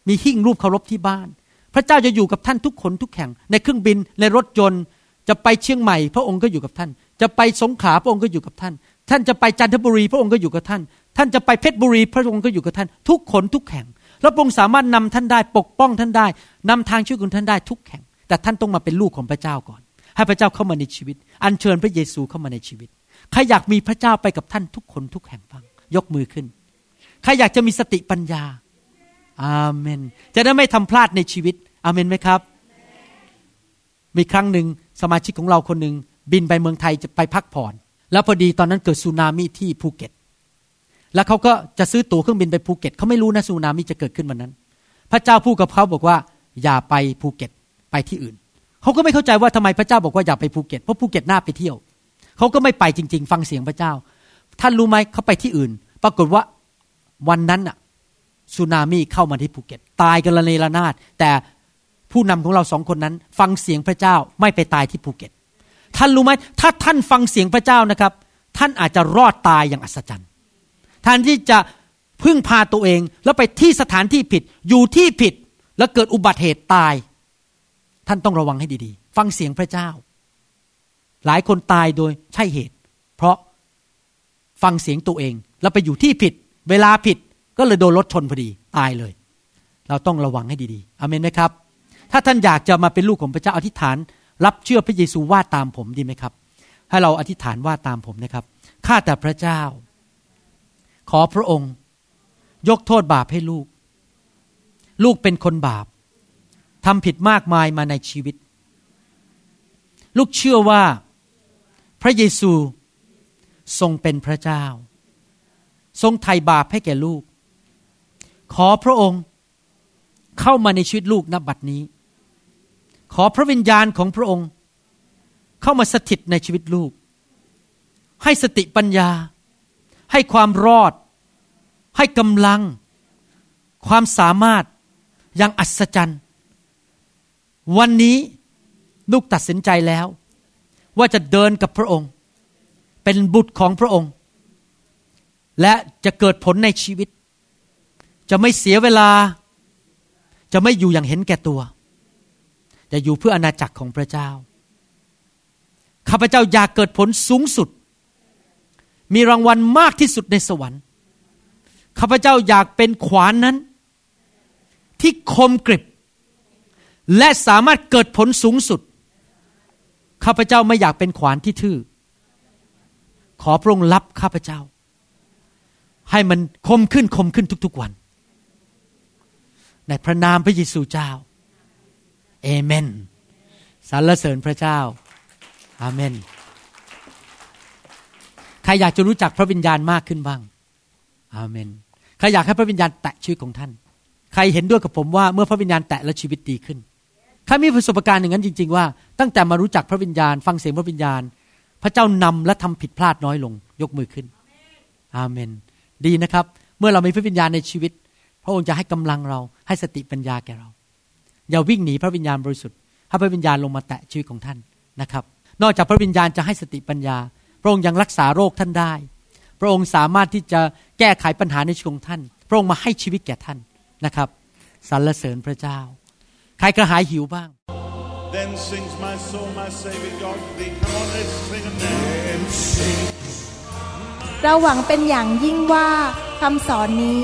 มีหิ้งรูปเคารพที่บ้าน พระเจ้าจะอยู่กับท่านทุกคนทุกแห่ง ในเครื่องบินในรถยนต์จะไปเชียงใหม่ พระองค์ก็อยู่กับท่าน จะไปสงขลาพระองค์ก็อยู่กับท่าน ท่านจะไปจันทบุรีพระองค์ก็อยู่กับท่าน ท่านจะไปเพชรบุรีพระองค์ก็อยู่กับท่าน ทุกคนทุกแห่งแล้วพระองค์สามารถนำท่านได้ปกป้องท่านได้นำทางช่วยของท่านได้ทุกแห่ง แต่ท่านต้องมาเป็นลูกของพระเจ้าก่อน ให้พระเจ้าเข้ามาในชีวิต อัญเชิญพระเยซูเข้ามาในชีวิตใครอยากมีพระเจ้าไปกับท่านทุกคนทุกแห่งบ้างยกมือขึ้นใครอยากจะมีสติปัญญา อาเมน จะได้ไม่ทำพลาดในชีวิต อาเมนไหมครับ มีครั้งหนึ่งสมาชิกของเราคนหนึ่งบินไปเมืองไทยจะไปพักผ่อน แล้วพอดีตอนนั้นเกิดสึนามิที่ภูเก็ต แล้วเขาก็จะซื้อตั๋วเครื่องบินไปภูเก็ตเขาไม่รู้นะสึนามิจะเกิดขึ้นวันนั้น พระเจ้าพูดกับเขาบอกว่า อย่าไปภูเก็ตไปที่อื่นเขาก็ไม่เข้าใจว่าทำไมพระเจ้าบอกว่าอย่าไปภูเก็ตเพราะภูเก็ตน่าไปเที่ยวเขาก็ไม่ไปจริง ๆ ฟังเสียงพระเจ้า ท่านรู้ไหมเขาไปที่อื่น ปรากฏว่าวันนั้นอะ สึนามิเข้ามาที่ภูเก็ต ตายกันละเนระนาด แต่ผู้นำของเราสองคนนั้น ฟังเสียงพระเจ้าไม่ไปตายที่ภูเก็ต ท่านรู้ไหมถ้าท่านฟังเสียงพระเจ้านะครับ ท่านอาจจะรอดตายอย่างอัศจรรย์แทนที่จะพึ่งพาตัวเองแล้วไปที่สถานที่ผิดอยู่ที่ผิดแล้วเกิดอุบัติเหตุตาย ท่านต้องระวังให้ดีๆ ฟังเสียงพระเจ้า หลายคนตายโดยใช่เหตุ เพราะฟังเสียงตัวเองแล้วไปอยู่ที่ผิด เวลาผิด ก็เลยโดนรถชนพอดีตายเลย เราต้องระวังให้ดีๆอเมนไหมครับ ถ้าท่านอยากจะมาเป็นลูกของพระเจ้าอธิษฐาน รับเชื่อพระเยซูว่าตามผมดีไหมครับ ให้เราอธิษฐานว่าตามผมนะครับข้าแต่พระเจ้า ขอพระองค์ ยกโทษบาปให้ลูก ลูกเป็นคนบาปทำผิดมากมายมาในชีวิต ลูกเชื่อว่า พระเยซูทรงเป็นพระเจ้า ทรงไถ่บาปให้แก่ลูก ขอพระองค์เข้ามาในชีวิตลูกณบัดนี้ ขอพระวิญญาณของพระองค์ เข้ามาสถิตในชีวิตลูก ให้สติปัญญา ให้ความรอด ให้กำลัง ความสามารถอย่างอัศจรรย์ วันนี้ลูกตัดสินใจแล้ว ว่าจะเดินกับพระองค์ เป็นบุตรของพระองค์ และจะเกิดผลในชีวิต จะไม่เสียเวลา จะไม่อยู่อย่างเห็นแก่ตัว จะอยู่เพื่ออาณาจักรของพระเจ้า ข้าพเจ้าอยากเกิดผลสูงสุด มีรางวัลมากที่สุดในสวรรค์ ข้าพเจ้าอยากเป็นขวานนั้น ที่คมกริบ และสามารถเกิดผลสูงสุด ข้าพเจ้าไม่อยากเป็นขวานที่ทื่อ ขอพระองค์รับข้าพเจ้าให้มันคมขึ้นคมขึ้นทุกๆวัน ในพระนามพระเยซูเจ้าเอเมนสรรเสริญพระเจ้าอาเมนใครอยากจะรู้จักพระวิญญาณมากขึ้นบ้างอาเมนใครอยากให้พระวิญญาณแตะชีวิตของท่าน ใครเห็นด้วยกับผมว่าเมื่อพระวิญญาณแตะแล้วชีวิตดีขึ้นใครมีประสบการณ์อย่างนั้นจริง ๆ ว่าตั้งแต่มารู้จักพระวิญญาณ ฟังเสียงพระวิญญาณ พระเจ้านำและทำผิดพลาดน้อยลง ยกมือขึ้นอาเมน ดีนะครับ เมื่อเรามีพระวิญญาณในชีวิต พระองค์จะให้กำลังเราให้สติปัญญาแก่เรา อย่าวิ่งหนีพระวิญญาณบริสุทธิ์ให้พระวิญญาณลงมาแตะชีวิตของท่านนะครับ นอกจากพระวิญญาณจะให้สติปัญญา พระองค์ยังรักษาโรคท่านได้ พระองค์สามารถที่จะแก้ไขปัญหาในชีวิตของท่าน พระองค์มาให้ชีวิตแก่ท่านนะครับสรรเสริญพระเจ้า ใครกระหายหิวบ้าง Then sings my soul, my Savior God to thee. Come on, let's sing it now. And sing. เราหวังเป็นอย่างยิ่งว่าคำสอนนี้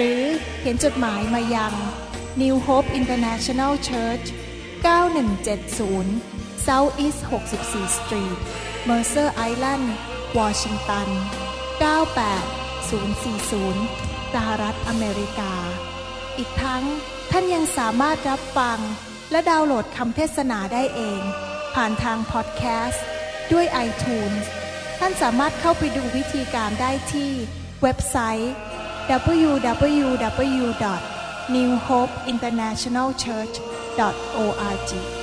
หรือเขียนจดหมายมายัง New Hope International Church 9170 South East 64 Street Mercer Island Washington 98040 สหรัฐอเมริกา อีกทั้งท่านยังสามารถรับฟัง และดาวน์โหลดคำเทศนาได้เอง ผ่านทางพอดแคสต์ ด้วย iTunes ท่านสามารถเข้าไปดูวิธีการได้ที่เว็บไซต์ www.newhopeinternationalchurch.org